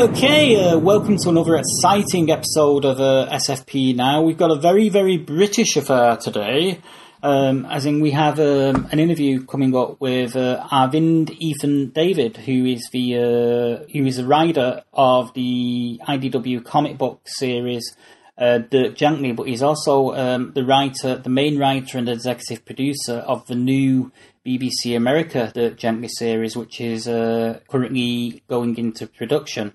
Okay, uh, welcome to another exciting episode of uh, SFP Now. We've got a very, very British affair today, um, as in we have um, an interview coming up with uh, Arvind Ethan David, who is the uh, who is a writer of the IDW comic book series uh, Dirk Gently, but he's also um, the writer, the main writer and executive producer of the new BBC America Dirk Gently series, which is uh, currently going into production.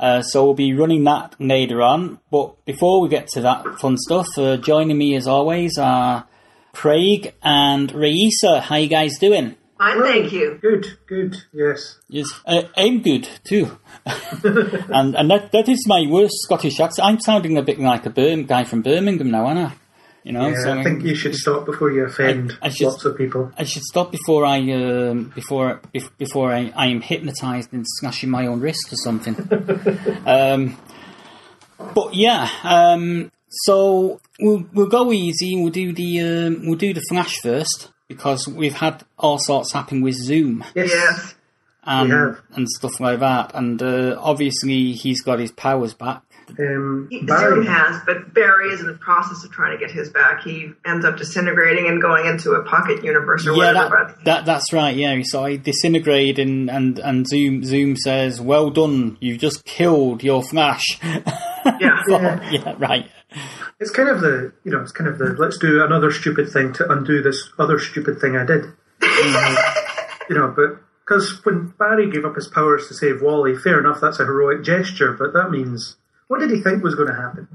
Uh, so we'll be running that later on. But before we get to that fun stuff, uh, joining me as always are Craig and Raisa. How you guys doing? Fine, thank you. Good, good, yes. Yes, uh, I'm good too. and and that that is my worst Scottish accent. I'm sounding a bit like a Bir- guy from Birmingham now, aren't I? You know, Yeah, so I think you should stop before you offend I- I should- lots of people. I should stop before I um, before bef- before I, I am hypnotized and smashing my own wrist or something. um, but yeah, um, so we'll we'll go easy. We'll do the um, we'll do the flash first because we've had all sorts happen with Zoom Yes. Yes. and have. and stuff like that. And uh, obviously he's got his powers back. Um, He- Barry, Zoom has, but Barry is in the process of trying to get his back. He ends up disintegrating and going into a pocket universe or Yeah, whatever. that, that that's right. Yeah, so I disintegrate and, and, and Zoom Zoom says, "Well done, you've just killed your Flash." but yeah. yeah. yeah, right. it's kind of the, you know, it's kind of the, let's do another stupid thing to undo this other stupid thing I did. you know, but, because when Barry gave up his powers to save Wally, fair enough, that's a heroic gesture, but that means, what did he think was going to happen?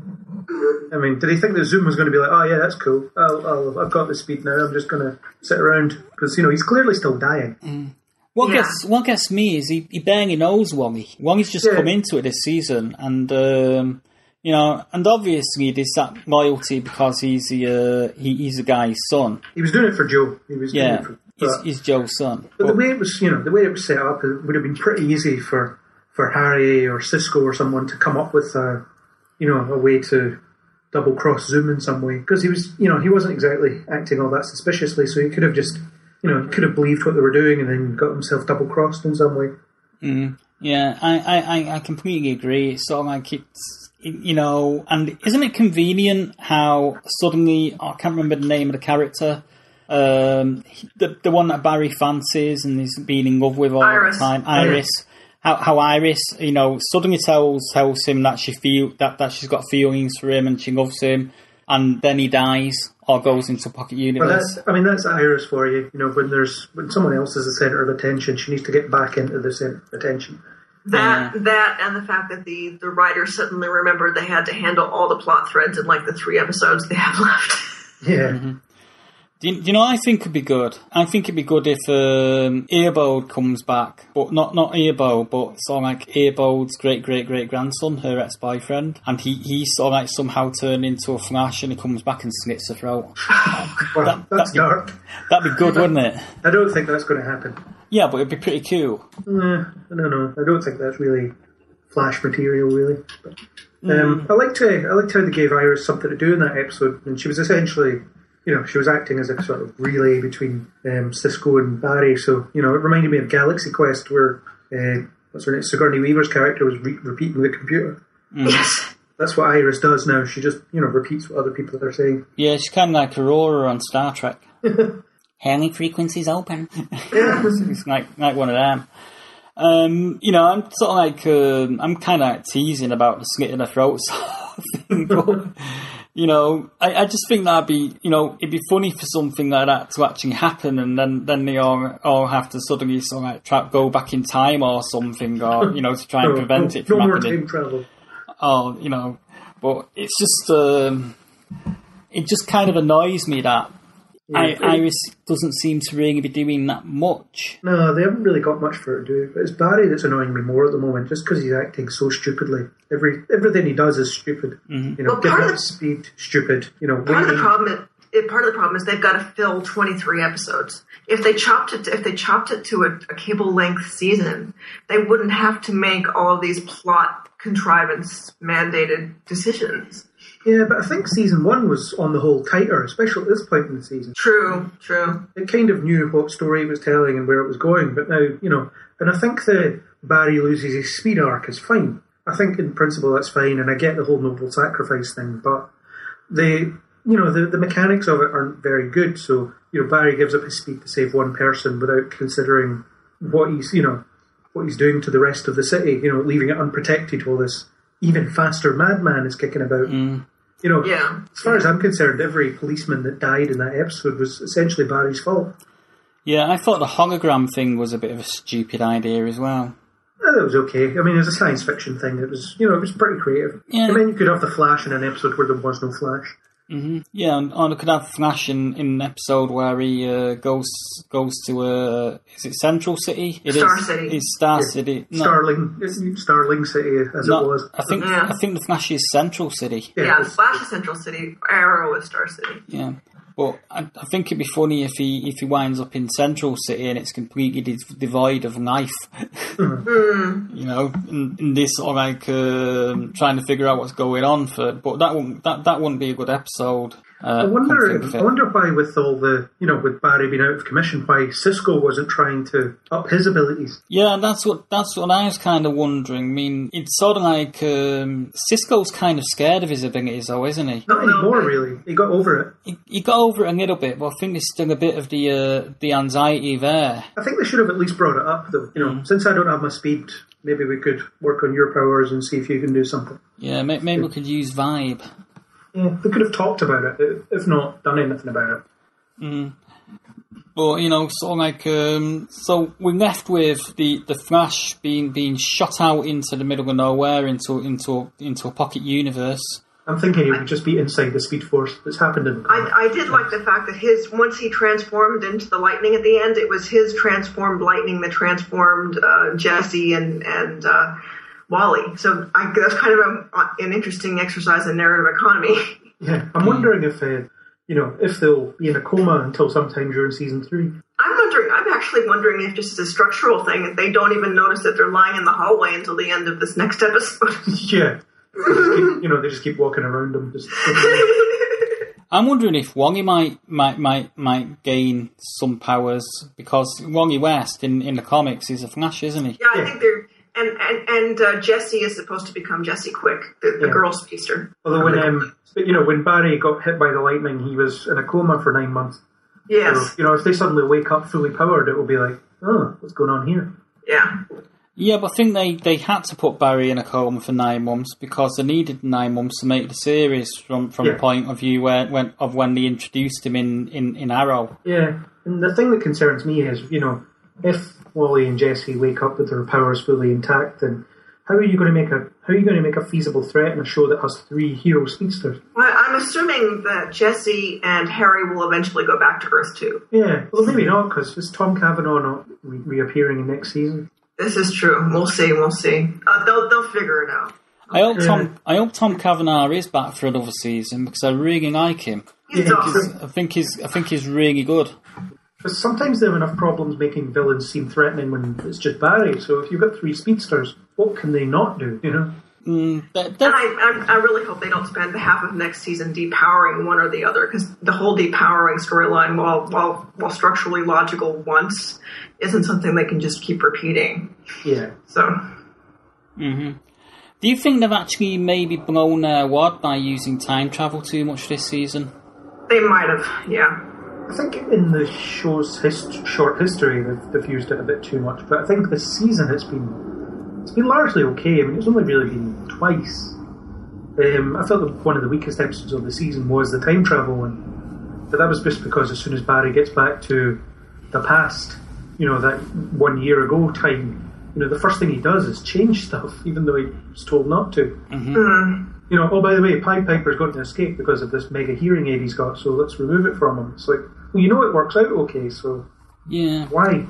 I mean, did he think that Zoom was going to be like, oh yeah, that's cool, I'll, I'll, I've got the speed now, I'm just going to sit around? Because, you know, he's clearly still dying. What Yeah. gets what gets me is he, he barely knows Wally. Wally's just Yeah. come into it this season, and um, you know, and obviously there's that loyalty because he's the uh, he, he's the guy's son. He was doing it for Joe. He was doing Yeah, it for, he's, but- he's Joe's son. But the way it was, you know, the way it was set up, it would have been pretty easy for for Harry or Cisco or someone to come up with a, you know, a way to double cross Zoom in some way because he was, you know, he wasn't exactly acting all that suspiciously, so he could have just, you know, he could have believed what they were doing and then got himself double crossed in some way. Yeah, I, I, I- I completely agree. It's sort of like it's, you know, and isn't it convenient how suddenly, I can't remember the name of the character, um, the, the one that Barry fancies and is being in love with all Iris. the time, Iris. How, how Iris, you know, suddenly tells tells him that she feel that, that she's got feelings for him and she loves him, and then he dies or goes into pocket But universe. that's, I mean, that's Iris for you. You know, when there's when someone else is the center of attention, she needs to get back into the center of attention. That that and the fact that the the writers suddenly remembered they had to handle all the plot threads in like the three episodes they have left. Yeah. Mm-hmm. Do you, do you know? I think it could be good. I think it'd be good if um, Eobard comes back, but not not Eobard, but sort of like Eobard's great great great grandson, her ex boyfriend, and he he sort of like somehow turned into a Flash, and he comes back and slits her throat. Well, That- that's that'd be- dark. That'd be good, wouldn't it? I don't think that's going to happen. Yeah, but it'd be pretty cool. I don't know. I don't think that's really Flash material, really. But, um, I liked how I liked how they gave Iris something to do in that episode, and she was essentially, you know, she was acting as a sort of relay between um, Cisco and Barry. So, you know, it reminded me of Galaxy Quest, where uh, what's her name, Sigourney Weaver's character was re- repeating the computer. yes. That's what Iris does now. She just, you know, repeats what other people are saying. Yeah, she's kind of like Uhura on Star Trek. Hailing frequencies open. it's like like one of them. Um, you know, I'm sort of like um, I'm kind of like teasing about the slit in the throat sort of thing, but You know, I, I just think that'd be, you know, it'd be funny for something like that to actually happen, and then then they all all have to suddenly sort of like try, go back in time or something, or you know, to try and No, prevent no, it from no happening. time travel. Oh, you know, but it's just um, it just kind of annoys me that I, Iris doesn't seem to really be doing that much. No, they haven't really got much for her to do. But it's Barry that's annoying me more at the moment, just because he's acting so stupidly. Every everything he does is stupid. Mm-hmm. You know, Well, part of the- speed, stupid. You know, Part of the problem is, it, part of the problem is they've got to fill 23 episodes. If they chopped it, if they chopped it to a, a cable length season, they wouldn't have to make all of these plot contrivance mandated decisions. Yeah, but I think season one was on the whole tighter, especially at this point in the season. True, true. It kind of knew what story it was telling and where it was going, but now, you know, and I think the Barry loses his speed arc is fine. I think in principle that's fine, and I get the whole noble sacrifice thing, but the, you know, the, the mechanics of it aren't very good. So, you know, Barry gives up his speed to save one person without considering what he's, you know, what he's doing to the rest of the city, you know, leaving it unprotected while this even faster madman is kicking about. Mm. You know, Yeah. as far as I'm concerned, every policeman that died in that episode was essentially Barry's fault. Yeah, I thought the hologram thing was a bit of a stupid idea as well. That was okay. I mean, it was a science fiction thing. It was, you know, it was pretty creative. Yeah. And then you could have the Flash in an episode where there was no Flash. Yeah, and, and I could have Flash in, in an episode where he uh, goes goes to uh, is it Central City? It is. Star City. It's Star City. No, Starling, Starling City, as no, it was. I think Yeah. I think the Flash is Central City. Yeah, Yeah, Flash is Central City, Arrow is Star City. Yeah. But I, I think it'd be funny if he if he winds up in Central City and it's completely de- devoid of life. you know, and, in this or like um, trying to figure out what's going on for. But that wouldn't that, that wouldn't be a good episode. Uh, I wonder, come to think if, I wonder why, with all the, you know, with Barry being out of commission, why Cisco wasn't trying to up his abilities. Yeah, that's what that's what I was kind of wondering. I mean, it's sort of like um, Cisco's kind of scared of his abilities, though, isn't he? Not anymore, really. He got over it. he? He got over it a little bit, but I think there's still a bit of the uh, the anxiety there. I think they should have at least brought it up, though. You know, since I don't have my speed, maybe we could work on your powers and see if you can do something. Yeah, maybe we could use vibe. Yeah, they could have talked about it, if not done anything about it. But you know, sort of like um, so we're left with the, the Flash being being shot out into the middle of nowhere into into into a pocket universe. I'm thinking it would just be inside the Speed Force. It's happened in. I, I did like the fact that his once he transformed into the lightning at the end, it was his transformed lightning that transformed uh, Jesse and and uh, Wally. So I, that's kind of a, an interesting exercise in narrative economy. Yeah, I'm wondering if, uh, you know, if they'll be in a coma until sometime during season three. I'm wondering. I'm actually wondering if just as a structural thing, if they don't even notice that they're lying in the hallway until the end of this next episode. yeah, keep, you know, they just keep walking around them. Just I'm wondering if Wally might might might might gain some powers because Wally West in, in the comics is a Flash, isn't he? yeah, I Yeah. think they're. And and and uh, Jesse is supposed to become Jesse Quick, the, the Yeah. girl speedster. although when, um, but, you know, when Barry got hit by the lightning, he was in a coma for nine months. So, Yes. you know, if they suddenly wake up fully powered, it will be like, oh, what's going on here? Yeah. Yeah, but I think they, they had to put Barry in a coma for nine months because they needed nine months to make the series from from Yeah. the point of view where when of when they introduced him in, in, in Arrow. Yeah, and the thing that concerns me is, you know, if Wally and Jesse wake up with their powers fully intact, then how are you going to make a how are you going to make a feasible threat in a show that has three hero speedsters? Well, I'm assuming that Jesse and Harry will eventually go back to Earth too. Yeah, well, maybe not because is Tom Cavanagh not re- reappearing in next season? This is true. We'll see. We'll see. Uh, they'll they'll figure it out. I hope Yeah. Tom I hope Tom Cavanagh is back for another season because I really like him. He's Yeah, awesome. I think he's I think he's really good. Because sometimes they have enough problems making villains seem threatening when it's just Barry. So if you've got three speedsters, what can they not do? You know? Mm, that- And I, I, I really hope they don't spend half of next season depowering one or the other, because the whole depowering storyline, while while while structurally logical once, isn't something they can just keep repeating. Yeah. So mm-hmm. do you think they've actually maybe blown their wad by using time travel too much this season? they might have, yeah. I think in the show's hist- short history, they've, they've used it a bit too much. But I think this season it's been it's been largely okay. I mean, it's only really been twice. Um, I felt that one of the weakest episodes of the season was the time travel one, but that was just because as soon as Barry gets back to the past, you know, that one year ago time, you know, the first thing he does is change stuff, even though he's told not to. You know, oh, by the way, Pied Piper's going to escape because of this mega hearing aid he's got, so let's remove it from him. It's like, well, you know it works out okay, so Yeah. why?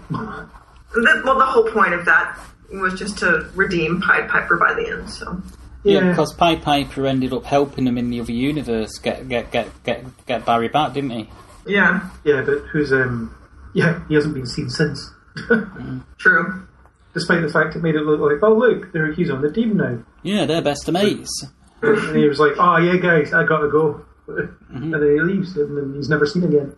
The, well, the whole point of that was just to redeem Pied Piper by the end. So Yeah, Yeah. because Pied Piper ended up helping him in the other universe get get get get get Barry back, didn't he? yeah, Yeah, but who's, um, yeah, he hasn't been seen since. Mm. true. Despite the fact it made it look like, oh, look, there he's on the team now. Yeah, they're best of mates. and he was like, "Oh yeah, guys, I gotta go," mm-hmm. and then he leaves, and then he's never seen again.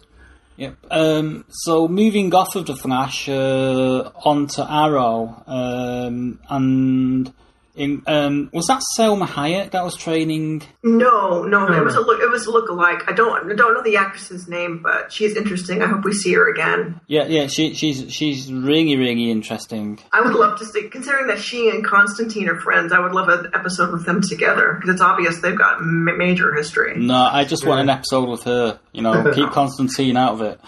Yep. Um, so moving off of the Flash uh, onto Arrow, um, and in, um, was that Salma Hayek that was training? No, no, No, it was a look. It was a look-alike. I don't, I don't know the actress's name, but she's interesting. I hope we see her again. Yeah, yeah. She, she's she's really really interesting. I would love to see, considering that she and Constantine are friends. I would love an episode with them together because it's obvious they've got ma- major history. No, I just want an episode with her. You know, keep Constantine out of it.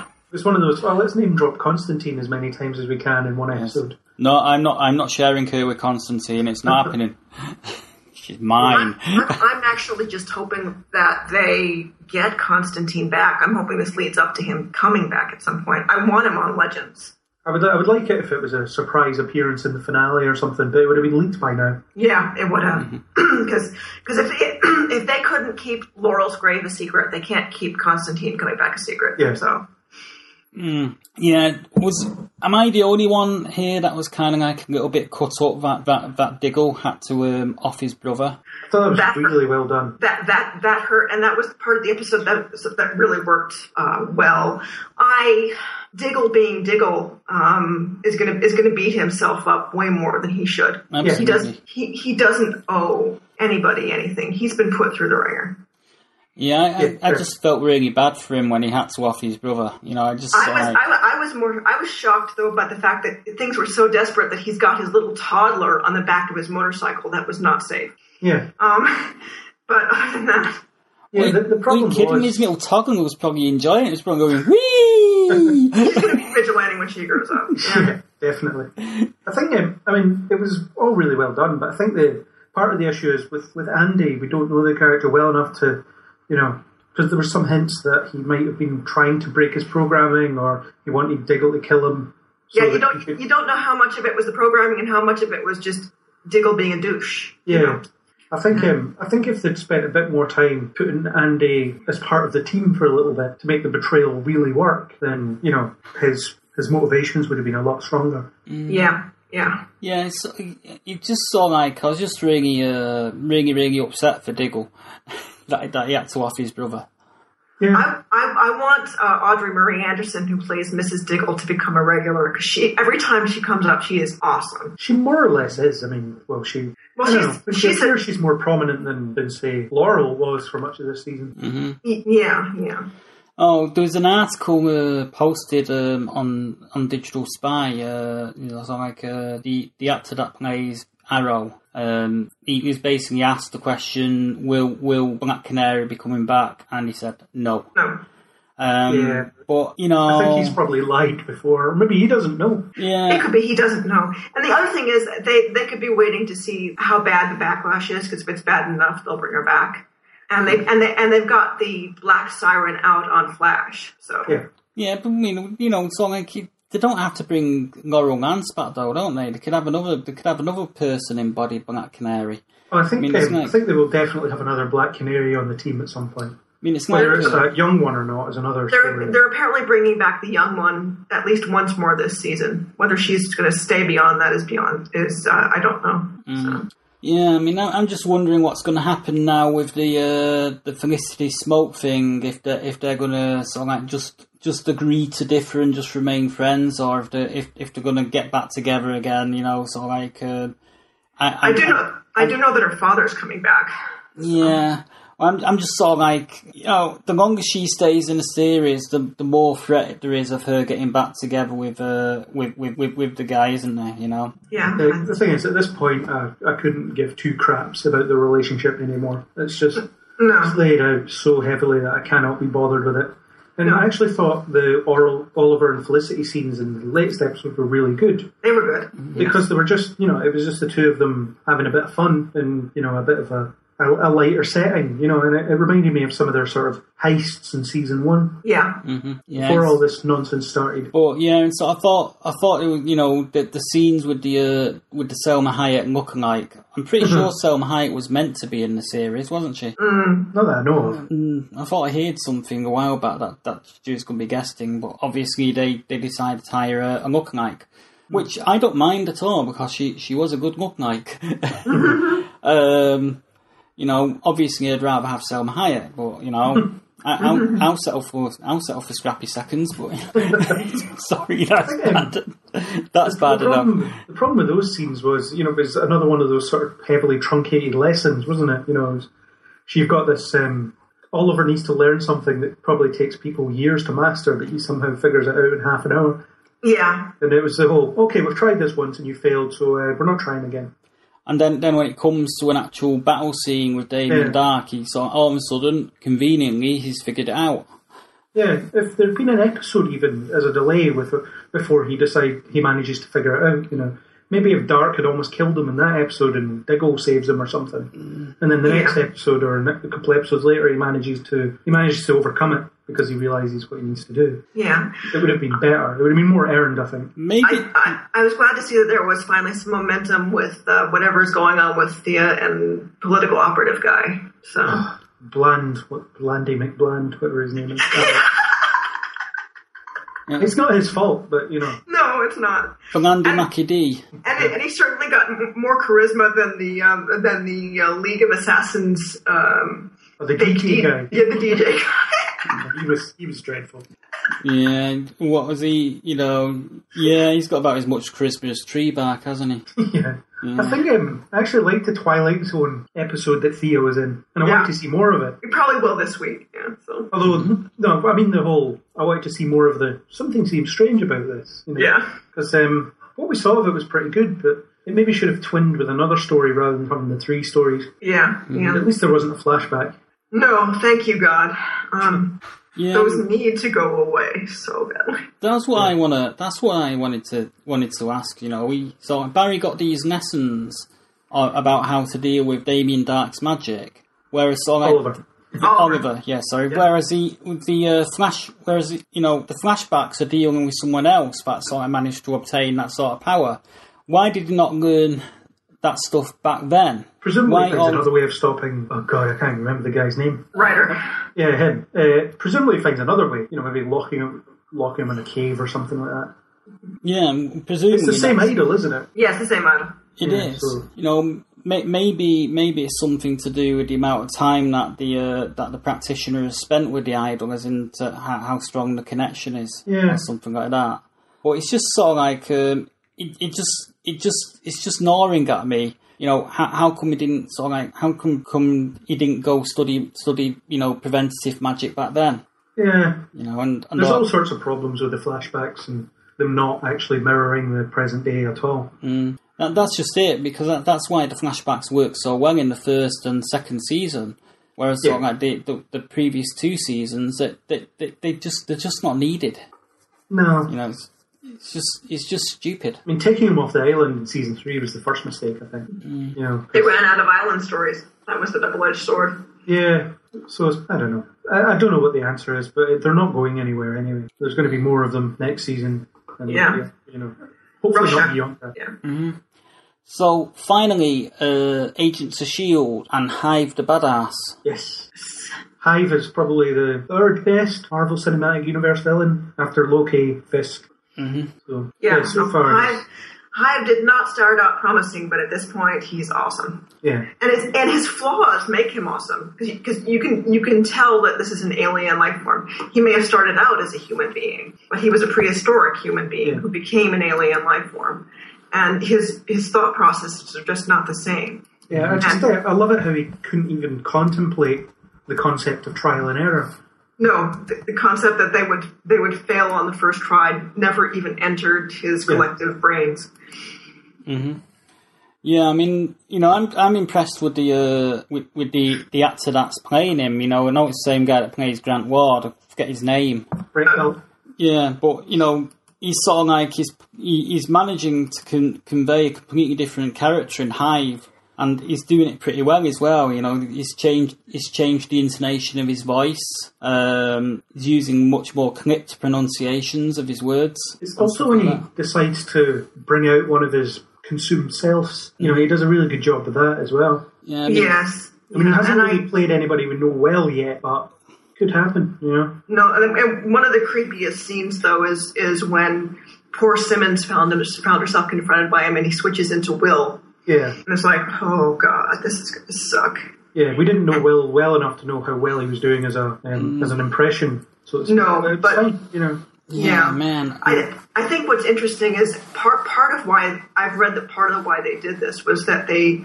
It's one of those. it's one of those. Well, let's name drop Constantine as many times as we can in one episode. No, I'm not. I'm not sharing her with Constantine. It's not happening. She's mine. I'm, I'm, I'm actually just hoping that they get Constantine back. I'm hoping this leads up to him coming back at some point. I want him on Legends. I would, I would like it if it was a surprise appearance in the finale or something, but it would have been leaked by now. Yeah, it would have. Mm-hmm. Because if it, if they couldn't keep Laurel's grave a secret, they can't keep Constantine coming back a secret. Yeah. So Yeah, was am I the only one here that was kind of like a little bit cut up that that that Diggle had to um, off his brother? I thought that was That- really well done. that that that hurt, and that was part of the episode that that really worked uh, well. I Diggle being Diggle um, is gonna is gonna beat himself up way more than he should. He Absolutely. does he he doesn't owe anybody anything. He's been put through the ringer. Yeah, I, I, Yeah, I sure. just felt really bad for him when he had to off his brother. You know, I just I was like, I, I was more I was shocked though by the fact that things were so desperate that he's got his little toddler on the back of his motorcycle that was not safe. Yeah, Um, but other than that, yeah. The, the problem you kidding? was, His little toddler was probably enjoying it. He was probably going, wee! he's gonna be vigilante when she grows up. Yeah. yeah, definitely. I think, um, I mean, it was all really well done, but I think the part of the issue is with, with Andy, we don't know the character well enough to, you know, because there were some hints that he might have been trying to break his programming or he wanted Diggle to kill him. so Yeah, you don't could- you don't know how much of it was the programming and how much of it was just Diggle being a douche. you Yeah. know? I think um, I think if they'd spent a bit more time putting Andy as part of the team for a little bit to make the betrayal really work, then you know his his motivations would have been a lot stronger. Yeah, yeah. Yeah, it's, you just saw like I was just really, uh, really, really upset for Diggle that that he had to off his brother. Yeah, I, I, I want uh, Audrey Marie Anderson, who plays Mrs. Diggle, to become a regular because she every time she comes up, she is awesome. she more or less is. I mean, well, she. Well, I she's- know. When she she's a- she's more prominent than, than say Laurel was for much of this season. Y- Yeah, yeah. Oh, there was an article uh, posted um, on on Digital Spy. Uh, you know, so like uh, the the actor that plays Arrow. Um, he was basically asked the question, "Will will Black Canary be coming back?" And he said, "No." No. Um, Yeah. But you know, I think he's probably lied before, or maybe he doesn't know. Yeah, it could be he doesn't know. And the other thing is they they could be waiting to see how bad the backlash is because if it's bad enough, they'll bring her back. And they and they and they've got the Black Siren out on Flash. So Yeah, yeah. But I mean, you know, so like you- they don't have to bring Laurel Lance back though, don't they? They could have another. They could have another person embodied Black Canary. well, I think mean, it's um, I think they will definitely have another Black Canary on the team at some point. I mean, it's like Whether it's uh, that young one or not is another they're story. they're apparently bringing back the young one at least once more this season. Whether she's going to stay beyond that is beyond is uh, I don't know. So. Yeah, I mean, I- I'm just wondering what's going to happen now with the uh, the Felicity Smoak thing. If they if they're going to sort of like just just agree to differ and just remain friends, or if they if if they're going to get back together again. You know, So like. Uh, I, I do know I do know that her father's coming back. Yeah. I'm, I'm just sort of like, you know, the longer she stays in the series, the the more threat there is of her getting back together with uh with with, with, with the guy, isn't there? You know. Yeah. The, the thing is, at this point, uh, I couldn't give two craps about the relationship anymore. It's just No. laid out so heavily that I cannot be bothered with it. And I actually thought the oral Oliver and Felicity scenes in the latest episode were really good They were good. Mm-hmm. because they were just, you know, it was just the two of them having a bit of fun and, you know, a bit of a, a, a lighter setting, you know, and it, it reminded me of some of their sort of heists in season one Yeah. Yeah. before all this nonsense started. But yeah, and so I thought I thought it was, you know that the scenes with the uh, with the Salma Hayek looking like. I'm pretty sure Salma Hayek was meant to be in the series, wasn't she? Not that I know of. I thought I heard something a while back that that she was going to be guesting, but obviously they they decided to hire a, a lookalike, which I don't mind at all because she she was a good lookalike. um, you know, obviously I'd rather have Salma Hayek, but you know. I, I'll, I'll settle for I'll settle for scrappy seconds, but sorry, that's bad. That's bad the enough. problem, the problem with those scenes was, you know, it was another one of those sort of heavily truncated lessons, wasn't it? You know, it was, so you've got this. Um, Oliver needs to learn something that probably takes people years to master, but he somehow figures it out in half an hour. Yeah. And it was the whole, okay, we've tried this once and you failed, so uh, we're not trying again. And then, then when it comes to an actual battle scene with Damien Yeah. Darhk, he's sort all of a sudden, conveniently, he's figured it out. Yeah, if there'd been an episode even as a delay with before he decide he manages to figure it out, you know, maybe if Darhk had almost killed him in that episode and Diggle saves him or something, and then the next episode or a couple episodes later he manages to he manages to overcome it because he realizes what he needs to do. Yeah. It would have been better. It would have been more earned, I think. Maybe I, I, I was glad to see that there was finally some momentum with uh, whatever's going on with Thea and political operative guy. So Bland, what Blandy McBland, whatever his name is. It's not his fault, but you know, no, it's not. for Andy Mackie And, it, and he certainly got more charisma than the um, than the uh, League of Assassins. Um, the DJ guy, Yeah, the DJ guy. he was he was dreadful. Yeah, what was he? You know, yeah, he's got about as much charisma as Tree Bark, hasn't he? yeah. I think um, I actually liked the Twilight Zone episode that Thea was in, and I Yeah. wanted to see more of it. we probably will this week. Yeah. So Although, no, I mean the whole. I wanted to see more of the. Something seems strange about this. You know? yeah. Because um, what we saw of it was pretty good, but it maybe should have twinned with another story rather than having the three stories. Yeah. Yeah. At least there wasn't a flashback. No, thank you, God. Um, Yeah, those need to go away so badly. that's what I wanna. That's what I wanted to wanted to ask. You know, we so Barry got these lessons uh, about how to deal with Damien Darhk's magic, whereas sort of like, Oliver. Oliver, yeah, sorry. Whereas the with the uh, flash, whereas you know the flashbacks are dealing with someone else that sort of managed to obtain that sort of power. Why did he not learn that stuff back then? Presumably, Why finds Oliver- another way of stopping. Oh god, I can't remember the guy's name. Reiter. Yeah, him. Uh, presumably, finds another way. You know, maybe locking him, locking him in a cave or something like that. Yeah, presumably It's the same that's- idol, isn't it? Yeah, it's the same idol. It Yeah, is. so- You know, may, maybe maybe it's something to do with the amount of time that the uh, that the practitioner has spent with the idol, as into how, how strong the connection is, Yeah. or something like that. But it's just sort of like um, it, it just it just it's just gnawing at me. You know, how, how come he didn't sort of like how come come he didn't go study study you know preventative magic back then? Yeah. You know, and, and There's all- all sorts of problems with the flashbacks and them not actually mirroring the present day at all. Mm. That, that's just it, because that, that's why the flashbacks work so well in the first and second season. Whereas sort of like the, the the previous two seasons, that they, they, they just they're just not needed. No. You know, it's, it's just it's just stupid. I mean, taking him off the island in season three was the first mistake, I think. You know, They ran out of island stories. That was the double-edged sword. yeah. So it's, I don't know. I, I don't know what the answer is, but they're not going anywhere anyway. There's going to be more of them next season. And, Yeah. You know, hopefully Russia. not beyond that. Yeah. So finally, uh, Agents of Shield and Hive the Badass. Yes. Hive is probably the third best Marvel Cinematic Universe villain after Loki, Fisk. Mm-hmm. So Yeah. so far, Hive, Hive did not start out promising, but at this point, he's awesome. yeah. And his and his flaws make him awesome because you can you can tell that this is an alien life form. He may have started out as a human being, but he was a prehistoric human being Yeah. who became an alien life form, and his his thought processes are just not the same. Yeah, I just uh, I love it how he couldn't even contemplate the concept of trial and error. No, the, the concept that they would they would fail on the first try never even entered his Yeah. collective brains. Yeah, I mean, you know, I'm I'm impressed with the uh, with, with the the actor that's playing him. You know, I know it's the same guy that plays Grant Ward. I forget his name. Brett Yeah, but you know, he's sort of like he's he, he's managing to con- convey a completely different character in Hive, and he's doing it pretty well as well. You know, he's changed he's changed the intonation of his voice. Um, he's using much more clipped pronunciations of his words. It's also when like he that. decides to bring out one of his consumed selves. You know, he does a really good job of that as well. yeah, I mean, yes. I mean, he hasn't and really played anybody we know well yet, but could happen. You know. No, and, and one of the creepiest scenes though is is when poor Simmons found him, found herself confronted by him, and he switches into Will, Yeah, and it's like, oh god, this is gonna suck. yeah. We didn't know Will well enough to know how well he was doing as a um, as an impression. So it's, No, it's but- fine, you know. yeah, Yeah. man. I, I think what's interesting is part part of why I've read that part of why they did this was that they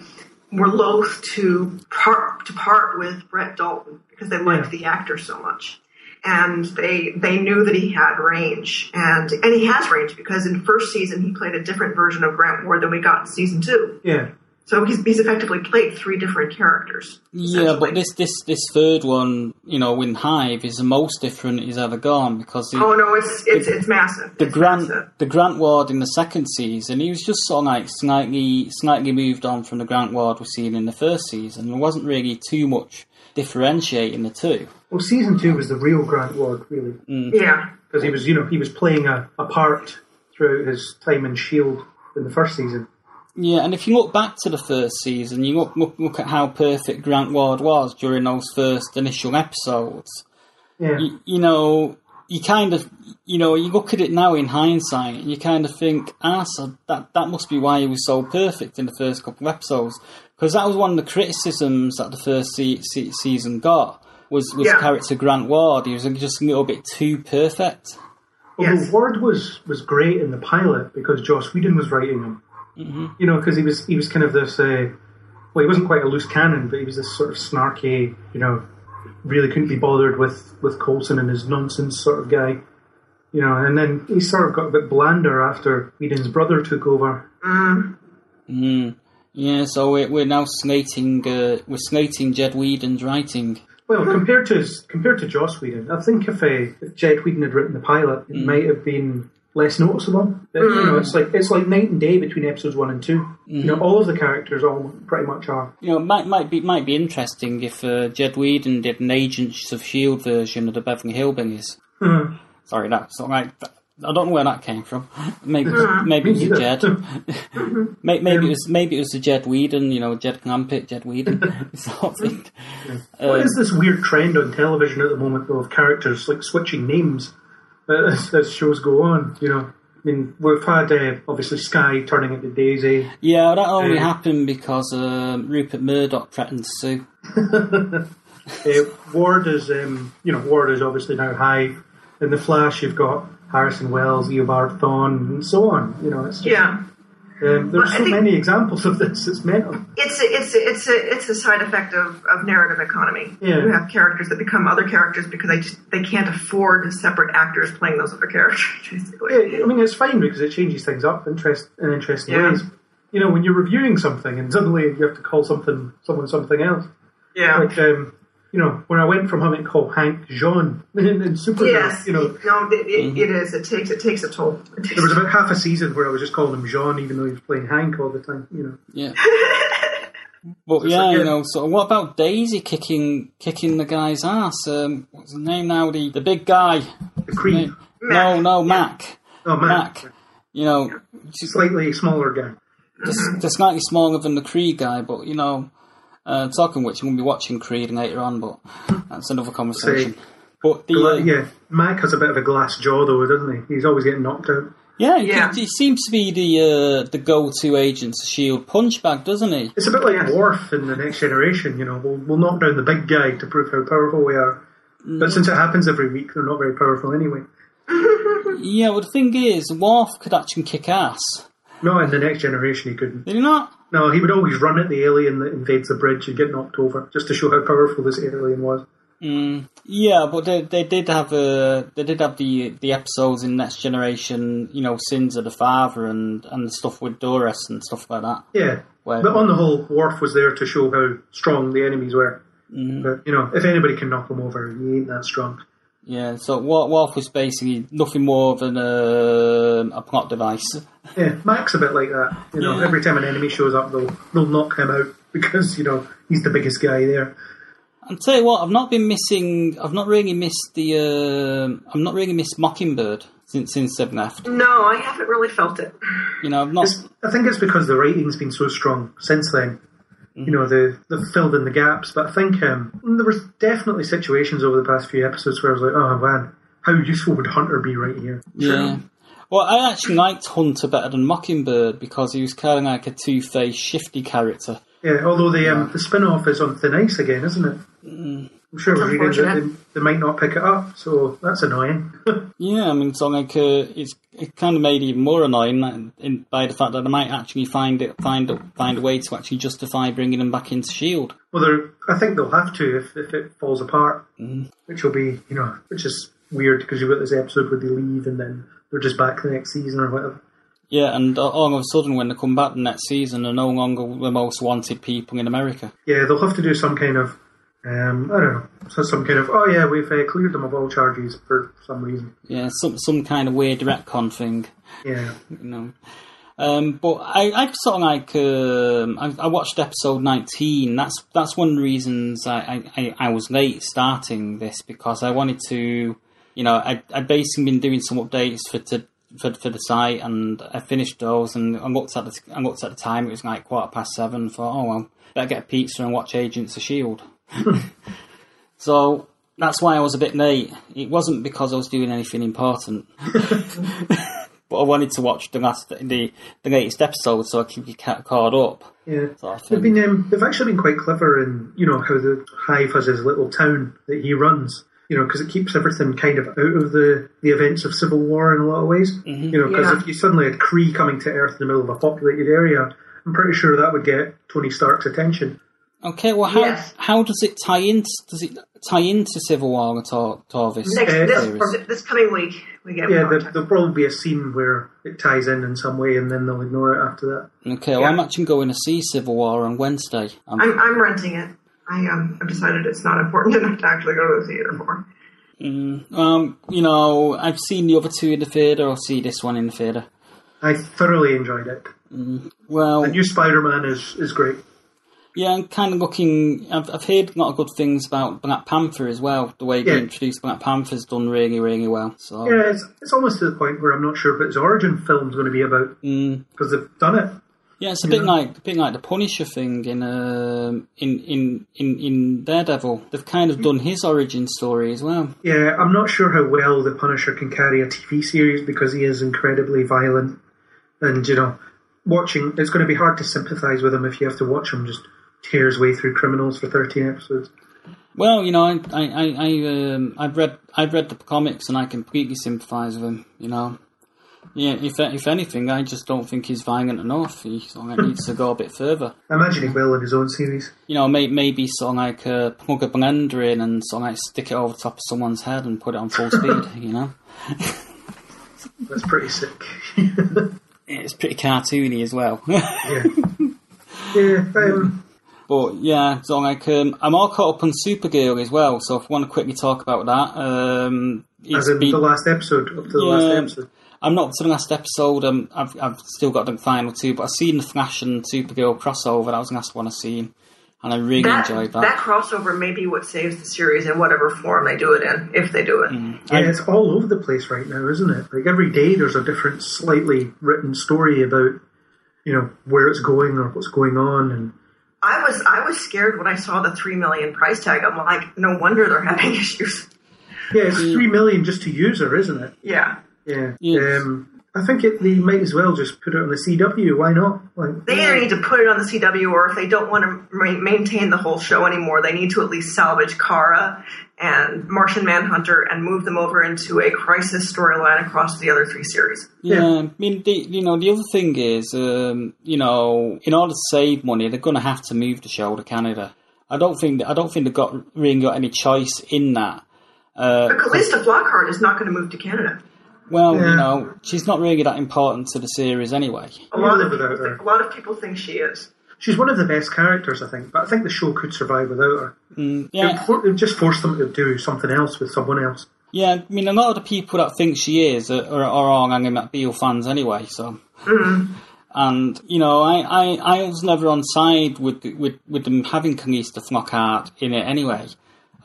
were loath to part to part with Brett Dalton because they liked Yeah. the actor so much, and they they knew that he had range and and he has range because in first season he played a different version of Grant Ward than we got in season two. Yeah, So he's, he's effectively played three different characters. Yeah, but this this this third one, you know, in Hive is the most different he's ever gone because the, Oh no, it's it's it's massive. the It's Grant massive. the Grant Ward in the second season, he was just sort of like slightly slightly moved on from the Grant Ward we've seen in the first season. There wasn't really too much differentiating the two. Well, season two was the real Grant Ward, really, Yeah. because he was, you know, he was playing a, a part throughout his time in Shield in the first season. Yeah, and if you look back to the first season, you look look, look at how perfect Grant Ward was during those first initial episodes. Yeah, you, you know, you kind of, you know, you look at it now in hindsight, and you kind of think, ah, so that that must be why he was so perfect in the first couple of episodes, because that was one of the criticisms that the first se- se- season got was was Yeah. character Grant Ward. He was just a little bit too perfect. Although Yes. Ward was was great in the pilot because Joss Whedon was writing him. You know, because he was he was kind of this. Uh, well, he wasn't quite a loose cannon, but he was this sort of snarky. You know, really couldn't be bothered with with Coulson and his nonsense sort of guy. You know, and then he sort of got a bit blander after Whedon's brother took over. Mm. Yeah, so we're, we're now slating uh, we're slating Jed Whedon's writing. Well, compared to compared to Joss Whedon, I think if, uh, if Jed Whedon had written the pilot, it might have been less noticeable. But, You know, it's like it's like night and day between episodes one and 2 You know, all of the characters all pretty much are. You know, it might might be might be interesting if uh, Jed Whedon did an Agents of Shield version of the Beverly Hillbillies. Mhm. Sorry, that's not right. I don't know where that came from. Maybe maybe it was a Jed. May- maybe it was maybe it was a Jed Whedon. You know, Jed Clampett, Jed Whedon sort of thing. What Um, is this weird trend on television at the moment though, of characters like switching names uh, as, as shows go on? You know, I mean, we've had uh, obviously Skye turning into Daisy. Yeah, that only Uh, happened because um, Rupert Murdoch threatened to sue. Uh, Ward is, um, you know, Ward is obviously now high. In the Flash, you've got Harrison Wells, Eobard Thawne, and so on. You know, it's just, Yeah. um, there's Well, so many examples of this. It's mental. It's a, it's a, it's a it's a side effect of, of narrative economy. Yeah. You have characters that become other characters because they just they can't afford separate actors playing those other characters. Basically. Yeah, I mean, it's fine because it changes things up interest, in interesting Yeah. ways. You know, when you're reviewing something and suddenly you have to call something someone something else. Yeah. Like, um, you know, when I went from having to call Hank J'onn in, in Supergirl, Yes. you know, No, it, it, it is. It takes it takes a toll. It takes there was about half a season where I was just calling him J'onn, even though he was playing Hank all the time. You know, Yeah. But It's yeah, like, you know. So what about Daisy kicking kicking the guy's ass? Um, what's his name now? The the big guy. the Creed. Name- No, no, Yeah. Mac. Oh man, Mac. You know, she's slightly smaller guy. just, just slightly smaller than the Kree guy, but you know, uh, talking which, we'll be watching Creed later on, but that's another conversation. Say, But the Gla- uh, yeah, Mike has a bit of a glass jaw though, doesn't he? He's always getting knocked out. yeah, he, Yeah. he seems to be the uh, the go-to agent to Shield punch bag, doesn't he? It's a bit like Yes. Worf in the Next Generation. You know, we'll, we'll knock down the big guy to prove how powerful we are. But since it happens every week, they're not very powerful anyway. Yeah, well the thing is, Worf could actually kick ass. No, in the Next Generation, he couldn't. Did he not? No, he would always run at the alien that invades the bridge and get knocked over, just to show how powerful this alien was. Yeah, but they they did have uh, they did have the the episodes in Next Generation, you know, Sins of the Father and and the stuff with Duras and stuff like that. Yeah. Well- but on the whole, Worf was there to show how strong the enemies were. Mm-hmm. But, you know, if anybody can knock them over, he ain't that strong. Yeah, so Wa- Worf was basically nothing more than um a plot device. Yeah, Mac's a bit like that. You know, Yeah. every time an enemy shows up, they'll they'll knock him out because you know he's the biggest guy there. I'll tell you what, I've not been missing. I've not really missed the. Um, I've not really missed Mockingbird since since they've left. No, I haven't really felt it. You know, I've not. It's, I think it's because the writing's been so strong since then. You know, the they've filled in the gaps. But I think um, there was definitely situations over the past few episodes where I was like, oh man, how useful would Hunter be right here? Yeah. Well, I actually liked Hunter better than Mockingbird because he was kind of like a two-faced, shifty character. Yeah, although the um, the spin off is on thin ice again, isn't it? I'm sure we're reading that they, they might not pick it up, so that's annoying. Yeah, I mean, so like uh, it's it kind of made even more annoying in, by the fact that they might actually find it find a- find a way to actually justify bringing them back into Shield. well, they're, I think they'll have to if, if it falls apart, which will be, you know, which is weird because you've got this episode where they leave and then they're just back the next season or whatever. Yeah, and all of a sudden, when they come back the next season, they're no longer the most wanted people in America. Yeah, they'll have to do some kind of, um, I don't know, so some kind of, oh yeah, we've uh, cleared them of all charges for some reason. Yeah, some some kind of weird retcon thing. Yeah, you know. Um, but I, I sort of like um, I, I watched episode nineteen. That's that's one of the reasons I, I, I, was late starting this because I wanted to, you know, I I basically been doing some updates for to, for for the site and I finished those and I looked at the I looked at the time. It was like quarter past seven. Thought, oh well, better get a pizza and watch Agents of Shield. so that's why I was a bit late. It wasn't because I was doing anything important. but I wanted to watch the last the the latest episode so I could get ca- caught up. yeah. Sort of They've been, um, they've actually been quite clever in, you know, how the Hive has his little town that he runs. You know, because it keeps everything kind of out of the, the events of civil war in a lot of ways. You know, because Yeah. if you suddenly had Kree coming to Earth in the middle of a populated area, I'm pretty sure that would get Tony Stark's attention. Okay, well, how Yes. how does it tie into does it tie into Civil War at all? all this Next, Uh, this, this coming week, we get Yeah, more there, there'll probably be a scene where it ties in in some way, and then they'll ignore it after that. Okay, well, Yeah. I'm actually going to see Civil War on Wednesday. Um, I'm, I'm renting it. I um, I've decided it's not important enough to actually go to the theater for. um, you know, I've seen the other two in the theater. I'll see this one in the theater. I thoroughly enjoyed it. Well, The new Spider-Man is is great. Yeah, I'm kind of looking. I've, I've heard a lot of good things about Black Panther as well. The way they Yeah. introduced Black Panther's done really, really well. So Yeah, it's, it's almost to the point where I'm not sure what his origin film's going to be about Mm. because they've done it. Yeah, it's a bit like a bit like the Punisher thing in um, in, in in in Daredevil. They've kind of done his origin story as well. Yeah, I'm not sure how well the Punisher can carry a TV series because he is incredibly violent, and you know, watching it's going to be hard to sympathise with him if you have to watch him just tear his way through criminals for 13 episodes. Well, you know, I I I, I um, I've read I've read the comics and I completely sympathise with him. You know, yeah. If if anything, I just don't think he's violent enough. He sort of needs to go a bit further. I imagine he will in his own series. You know, may, maybe sort of like uh, plug a blender in and sort of like stick it over the top of someone's head and put it on full speed. You know, That's pretty sick. it's pretty cartoony as well. yeah. Yeah, um, But yeah, so like um, I'm all caught up on Supergirl as well. So if you want to quickly talk about that, um, it's as in been, the last episode, up to the Yeah. last episode. I'm not to the last episode. Um, I've I've still got the final two, but I've seen the Flash and Supergirl crossover. That was the last one I've seen, and I really That, enjoyed that that. crossover may be what saves the series in whatever form they do it in, if they do it. Yeah, it's all over the place right now, isn't it? Like every day there's a different, slightly written story about, you know, where it's going or what's going on, and I was I was scared when I saw the three million price tag. I'm like, no wonder they're having issues. yeah, it's three million just to use her, isn't it? Yeah, Yeah. Yes. Um, I think it, they might as well just put it on the CW. Why not? Like, they either need to put it on the CW, or if they don't want to ma- maintain the whole show anymore, they need to at least salvage Kara and Martian Manhunter and move them over into a crisis storyline across the other three series. Yeah, Yeah. I mean, the, you know, the other thing is, um, you know, in order to save money, they're going to have to move the show to Canada. I don't think I don't think they've got really got any choice in that. Uh, But Calista Flockhart is not going to move to Canada. Well, Yeah. you know, she's not really that important to the series anyway. A lot of without people her. think, a lot of people think she is. She's one of the best characters, I think, but I think the show could survive without her. Mm, it, Yeah, would for, it would just force them to do something else with someone else. yeah. I mean, a lot of the people that think she is are, are, are all Ally McBeal fans anyway. So, mm-hmm. and you know, I, I, I was never on side with with with them having Calista Flockhart in it anyway.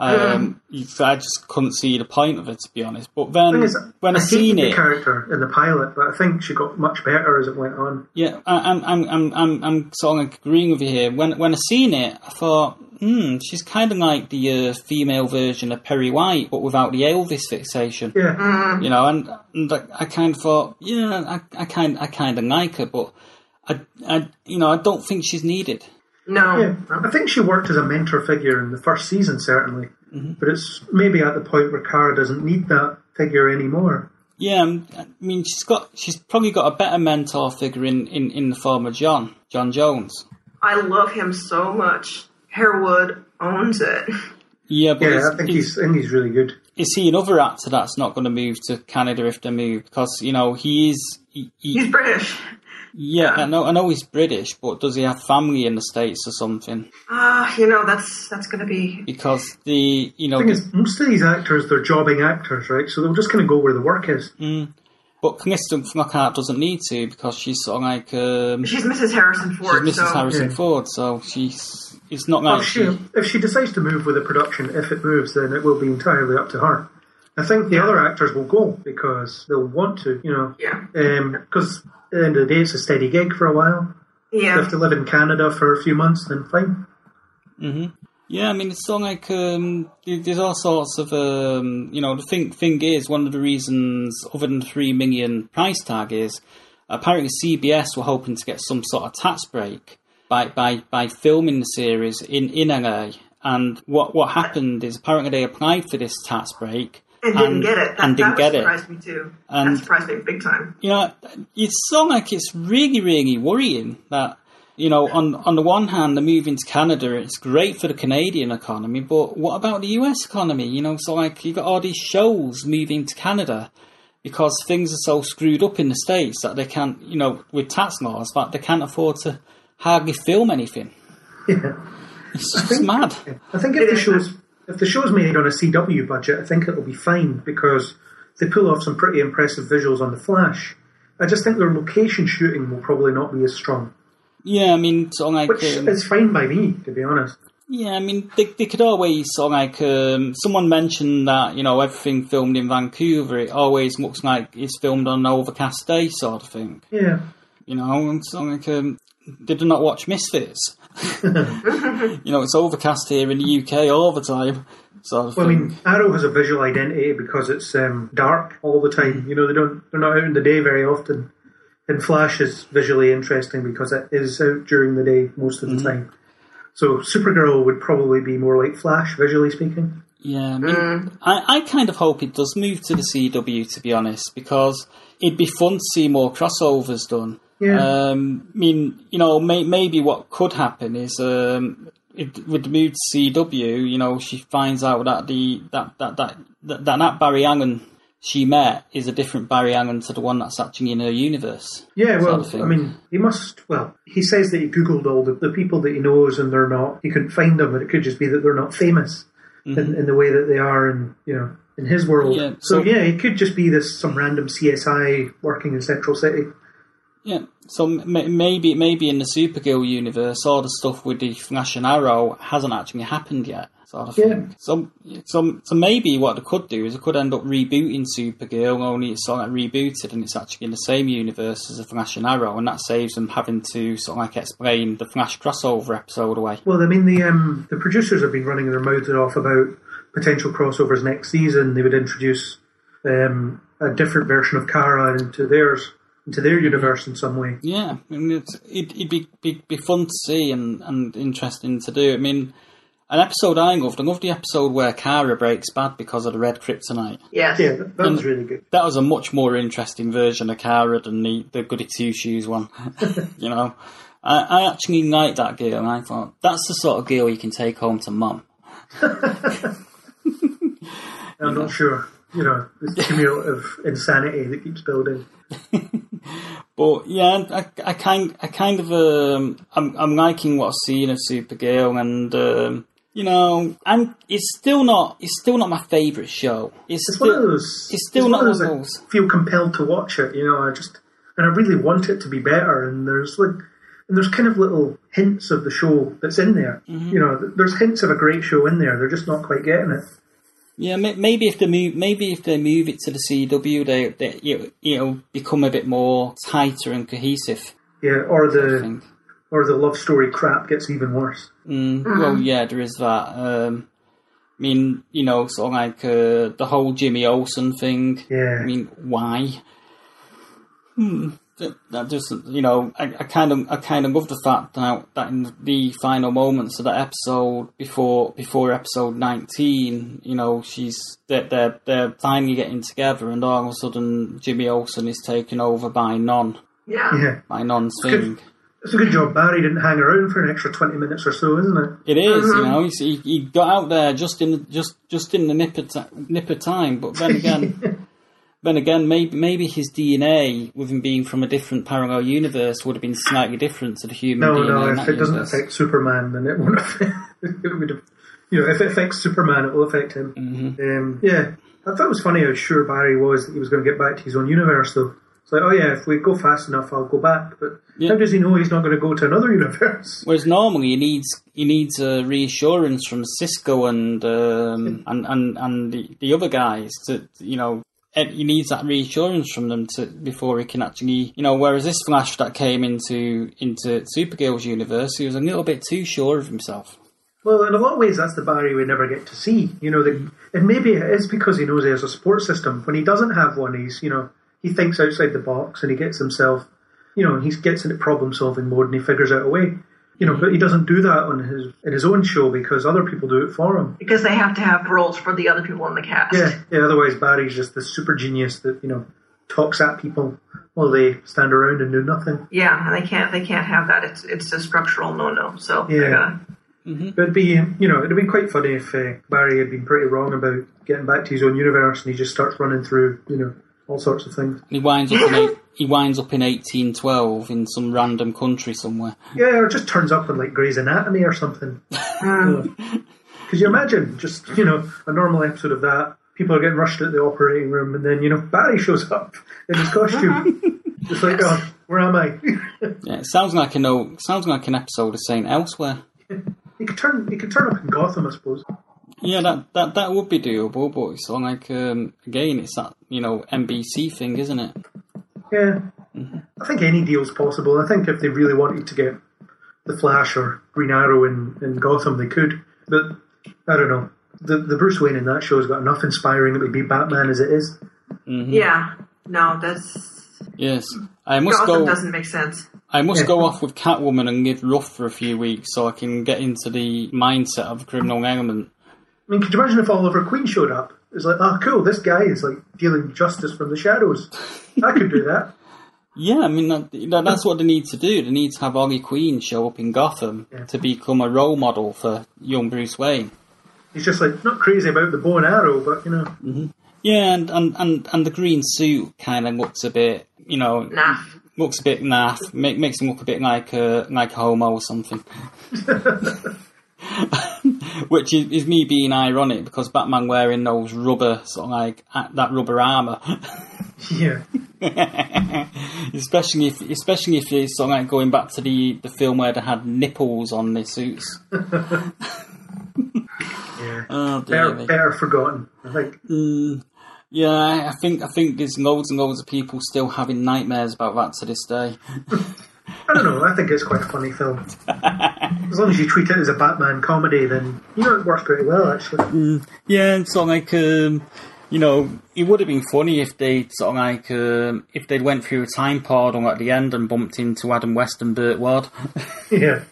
Um, I just couldn't see the point of it, to be honest. But then is, when I, I seen the it, character in the pilot, but I think she got much better as it went on. Yeah, I- I'm, I'm, I'm, I'm, I'm sort of agreeing with you here. When, when I seen it, I thought, hmm, she's kind of like the uh, female version of Perry White, but without the Elvis fixation. Yeah, You know, and, and I I kind of thought, yeah, I, I kind, I kind of like her, but I, I, you know, I don't think she's needed. No. yeah. I think she worked as a mentor figure in the first season, certainly. Mm-hmm. But it's maybe at the point where Kara doesn't need that figure anymore. Yeah, um, I mean, she's got, she's probably got a better mentor figure in, in, in the form of J'onn, J'onn J'onzz. I love him so much. Harewood owns it. Yeah, but Yeah, it's- I think it's- he's I think he's really good. is he another actor that's not going to move to Canada if they move? Because you know he is. He, he- He's British. Yeah, I know. I know he's British, but does he have family in the states or something? Ah, you know that's that's going to be. Because the you know, The thing the- is, most of these actors, they're jobbing actors, right? So they'll just kind of go where the work is. but Calista Flockhart doesn't need to because she's sort of like um, she's She's Mrs. Harrison Ford. Mrs. so Harrison Yeah. Ford, so she's. It's not Well, like if she, if she decides to move with the production, if it moves, then it will be entirely up to her. I think the other actors will go because they'll want to, you know. yeah, Because at the end of the day, it's a steady gig for a while. Yeah. If yeah. they have to live in Canada for a few months, then fine. Yeah, I mean, it's sort of like um, there's all sorts of um, you know. The thing thing is, one of the reasons, other than the three million price tag, is apparently CBS were hoping to get some sort of tax break by by, by filming the series in in LA. And what what happened is apparently they applied for this tax break And didn't get it. That, and didn't that get it. surprised me too. And- that surprised me big time. you know, it's so like it's really, really worrying that, you know, on on the one hand, the move into Canada, it's great for the Canadian economy, but what about the US economy? You know, so like you've got all these shows moving to Canada because things are so screwed up in the States that they can't, you know, with tax laws, that they can't afford to hardly film anything. Yeah. It's just mad. I think if the show's if the show's made on a CW budget, I think it'll be fine because they pull off some pretty impressive visuals on the Flash. I just think their location shooting will probably not be as strong, Yeah, I mean, of like. which um, is fine by me, to be honest. Yeah, I mean, they, they could always sort like um, someone mentioned that you know everything filmed in Vancouver, it always looks like it's filmed on an overcast day, sort of thing. Yeah. You know, and so like um, they do not watch Misfits. you know, it's overcast here in the UK all the time, sort of Well, I mean, Arrow has a visual identity because it's um, dark all the time. You know, they don't they're not out in the day very often. And Flash is visually interesting because it is out during the day most of the time. So Supergirl would probably be more like Flash, visually speaking. Yeah, I mean, I, I kind of hope it does move to the CW, to be honest, because it'd be fun to see more crossovers done. Yeah. Um, I mean, you know, may, maybe what could happen is um, it, with the move to CW, you know, she finds out that the that that that that, that, that Barry Allen she met is a different Barry Allen to the one that's actually in her universe. Yeah, sort well, of. I mean, he must. Well, he says that he googled all the, the people that he knows, and they're not. He couldn't find them, and it could just be that they're not famous in, in the way that they are in you know in his world. Mm-hmm. Yeah, so, so- yeah, it could just be this some random CSI working in Central City. Yeah, so m- maybe maybe in the Supergirl universe, all the stuff with the Flash and Arrow hasn't actually happened yet, sort of Yeah. thing. So, so, so maybe what they could do is they could end up rebooting Supergirl, only it's sort of like rebooted and it's actually in the same universe as the Flash and Arrow, and that saves them having to sort of like explain the Flash crossover episode away. Well, I mean, the um, the producers have been running their mouths off about potential crossovers next season. They would introduce um, a different version of Kara into theirs, into their universe in some way. Yeah, I mean, it's, it, it'd be, be be fun to see and, and interesting to do. I mean, an episode I loved, I loved the episode where Kara breaks bad because of the red kryptonite. Yes. Yeah, that, that was really good. that was a much more interesting version of Kara than the, the Goody Two Shoes one. you know, I, I actually liked that girl, and I thought that's the sort of girl you can take home to mum. I'm not sure. You know, this cumulative insanity that keeps building. But yeah, I, I kind, I kind of, um, I'm, I'm liking what I've seen of Supergirl, and um, you know, and it's still not, it's still not my favourite show. It's, It's still, one of those. it's still one not of one those I feel compelled to watch it. You know, I just and I really want it to be better. And there's like, and there's kind of little hints of the show that's in there. Mm-hmm. You know, there's hints of a great show in there. They're just not quite getting it. Yeah, maybe if they move, maybe if they move it to the CW, they, they it, it'll become a bit more tighter and cohesive. Yeah, or the or the love story crap gets even worse. Mm, Well, yeah, there is that. Um, I mean, you know, sort of like uh, the whole Jimmy Olsen thing. Yeah. I mean, why? Hmm. That, that just, you know, I, I kind of, I kind of love the fact that that in the final moments of that episode before, before episode nineteen, you know, she's they're they're, they're finally getting together, and all of a sudden Jimmy Olsen is taken over by Non, Yeah. Yeah, by Non's good. thing. it's a good job. Barry didn't hang around for an extra twenty minutes or so, isn't it? It is, you uh-huh. know. He's, he he got out there just in the, just just in the nip of, ti nip of time. But then again, then again, maybe maybe his DNA, with him being from a different parallel universe, would have been slightly different to the human No, DNA. no. If it doesn't affect Superman, then it won't affect. It would have, you know, if it affects Superman, it will affect him. Mm-hmm. Um, yeah, I thought it was funny how sure Barry was that he was going to get back to his own universe, though. It's like, oh yeah, if we go fast enough, I'll go back. But Yeah. how does he know he's not going to go to another universe? Whereas normally he needs he needs uh, reassurance from Cisco and um, and and and the, the other guys to you know he needs that reassurance from them to before he can actually you know. Whereas this Flash that came into into Supergirl's universe, he was a little bit too sure of himself. Well, in a lot of ways, that's the Barry we never get to see. You know, the, and maybe it is because he knows he has a support system. When he doesn't have one, he's you know he thinks outside the box and he gets himself, you know, he gets into problem solving mode and he figures out a way. You know, but he doesn't do that on his in his own show because other people do it for him. Because they have to have roles for the other people in the cast. Yeah, yeah. Otherwise, Barry's just the super genius that you know talks at people while they stand around and do nothing. Yeah, and they can't they can't have that. It's it's a structural no no. So Yeah. gotta- But it'd be, you know, it'd have been quite funny if uh, Barry had been pretty wrong about getting back to his own universe, and he just starts running through, you know, all sorts of things. He winds up in eight, he winds up in eighteen twelve in some random country somewhere. Yeah, or just turns up in like Grey's Anatomy or something. Hmm. Because you imagine just, you know, a normal episode of that. People are getting rushed at the operating room, and then you know Barry shows up in his costume. Just like, oh, where am I? Yeah, it sounds like a no. Sounds like an episode of Saint Elsewhere. he could turn, he could turn up in Gotham, I suppose. Yeah, that, that that would be doable, but it's sort like um, again, it's that you know NBC thing, isn't it? Yeah, I think any deal's possible. I think if they really wanted to get the Flash or Green Arrow in, in Gotham, they could. But I don't know. The the Bruce Wayne in that show has got enough inspiring that would be Batman as it is. yeah. No, that's Yes, I must Gotham go. doesn't make sense. I must Yeah. go off with Catwoman and live rough for a few weeks so I can get into the mindset of the criminal element. I mean, could you imagine if Oliver Queen showed up? It's like, oh, cool, this guy is like dealing justice from the shadows. I could do that. Yeah, I mean that, that, that's what they need to do. They need to have Ollie Queen show up in Gotham to become a role model for young Bruce Wayne. He's just like not crazy about the bow and arrow, but you know, mm-hmm. Yeah, and and, and, and the green suit kind of looks a bit, you know, Nah. looks a bit naff. Make, makes him look a bit like a like a homo or something. Which is, is me being ironic because Batman wearing those rubber sort of like that rubber armor, yeah, especially if especially if it's sort of like going back to the the film where they had nipples on their suits. yeah. Oh dear Better, me. forgotten. I think. Mm. Yeah, I I think I think there's loads and loads of people still having nightmares about that to this day. I don't know. I think it's quite a funny film. As long as you treat it as a Batman comedy, then you know it works pretty well. Actually, Yeah, and so like um, you know, it would have been funny if they sort of like um, if they'd went through a time portal at the end and bumped into Adam West and Burt Ward. yeah.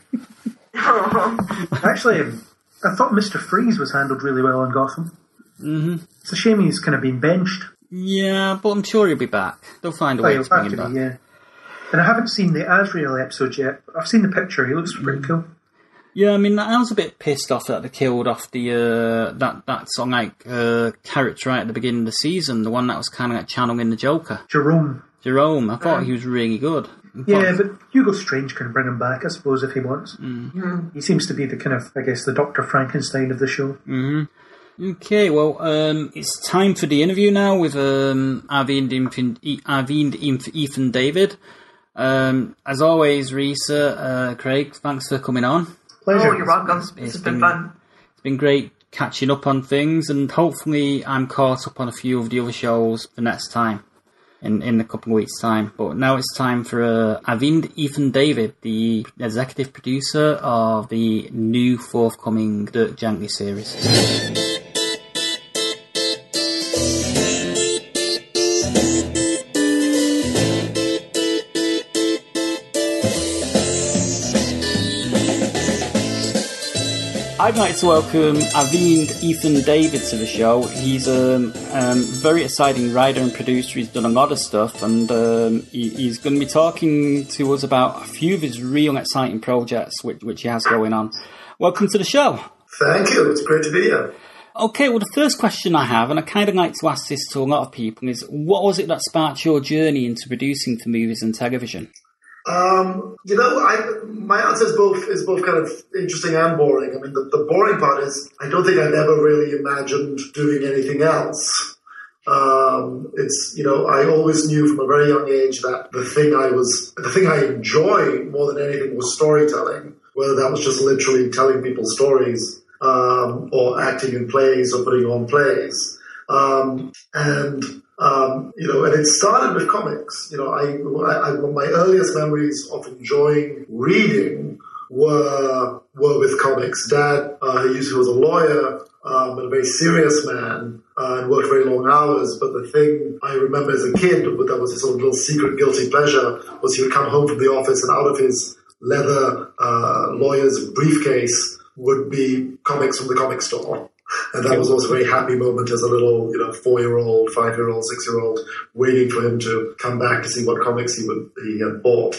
Actually, um, I thought Mister Freeze was handled really well in Gotham. Mm-hmm. It's a shame he's kind of been benched. yeah, but I'm sure he'll be back. They'll find a way Well, to bring him to back. yeah. And I haven't seen the Azrael episode yet. But I've seen the picture. He looks pretty cool. Yeah, I mean, I was a bit pissed off that they killed off the uh, that that song like uh, character right at the beginning of the season, the one that was kind of like channeling the Joker, Jerome. Jerome. I thought he was really good. Yeah, but Hugo Strange can bring him back, I suppose, if he wants. He seems to be the kind of, I guess, the Doctor Frankenstein of the show. Okay, well, um, it's time for the interview now with um, Arvind, Infin, E- Arvind Inf- Ethan David. Um, as always, Risa, uh, Craig, thanks for coming on. Pleasure. Oh, you're welcome. It's This has been been- fun. It's been great catching up on things, and hopefully, I'm caught up on a few of the other shows the next time. In, in a couple of weeks' time, but now it's time for uh, Arvind Ethan David, the executive producer of the new forthcoming Dirk Gently series. I'd like to welcome Arvind Ethan David to the show. He's a um, um, very exciting writer and producer. He's done a lot of stuff, and um, he, he's going to be talking to us about a few of his real exciting projects which, which he has going on. Welcome to the show. Thank you. It's great to be here. Okay, well, the first question I have, and I kind of like to ask this to a lot of people, is what was it that sparked your journey into producing for movies and television? Um, you know, I, my answer is both is both kind of interesting and boring. I mean, the, the boring part is I don't think I've ever really imagined doing anything else. Um, it's you know, I always knew from a very young age that the thing I was the thing I enjoy more than anything was storytelling. Whether that was just literally telling people stories, um, or acting in plays or putting on plays. Um, and um, you know, and it started with comics. You know, I, I, I my earliest memories of enjoying reading were were with comics. Dad, uh, he used to was a lawyer, um, and a very serious man, uh, and worked very long hours. But the thing I remember as a kid, that was his own little secret guilty pleasure, was he would come home from the office and out of his leather uh, lawyer's briefcase would be comics from the comic store. And that was also a very happy moment as a little, you know, four-year-old, five-year-old, six-year-old, waiting for him to come back to see what comics he would he had bought.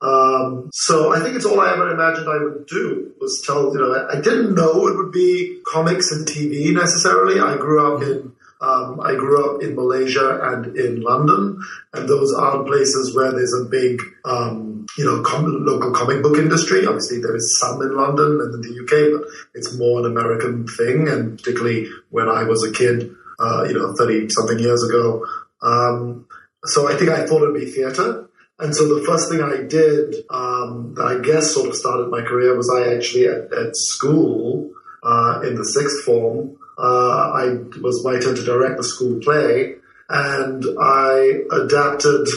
Um, so I think it's all I ever imagined I would do was tell. You know, I, I didn't know it would be comics and TV necessarily. I grew up in um, I grew up in Malaysia and in London, and those aren't places where there's a big, um, you know, com- local comic book industry. Obviously, there is some in London and in the UK, but it's more an American thing. And particularly when I was a kid, uh, you know, thirty something years ago. Um, so I think I thought it'd be theatre. And so the first thing I did, um, that I guess sort of started my career, was I actually at, at school uh, in the sixth form. Uh, I was my turn to direct the school play, and I adapted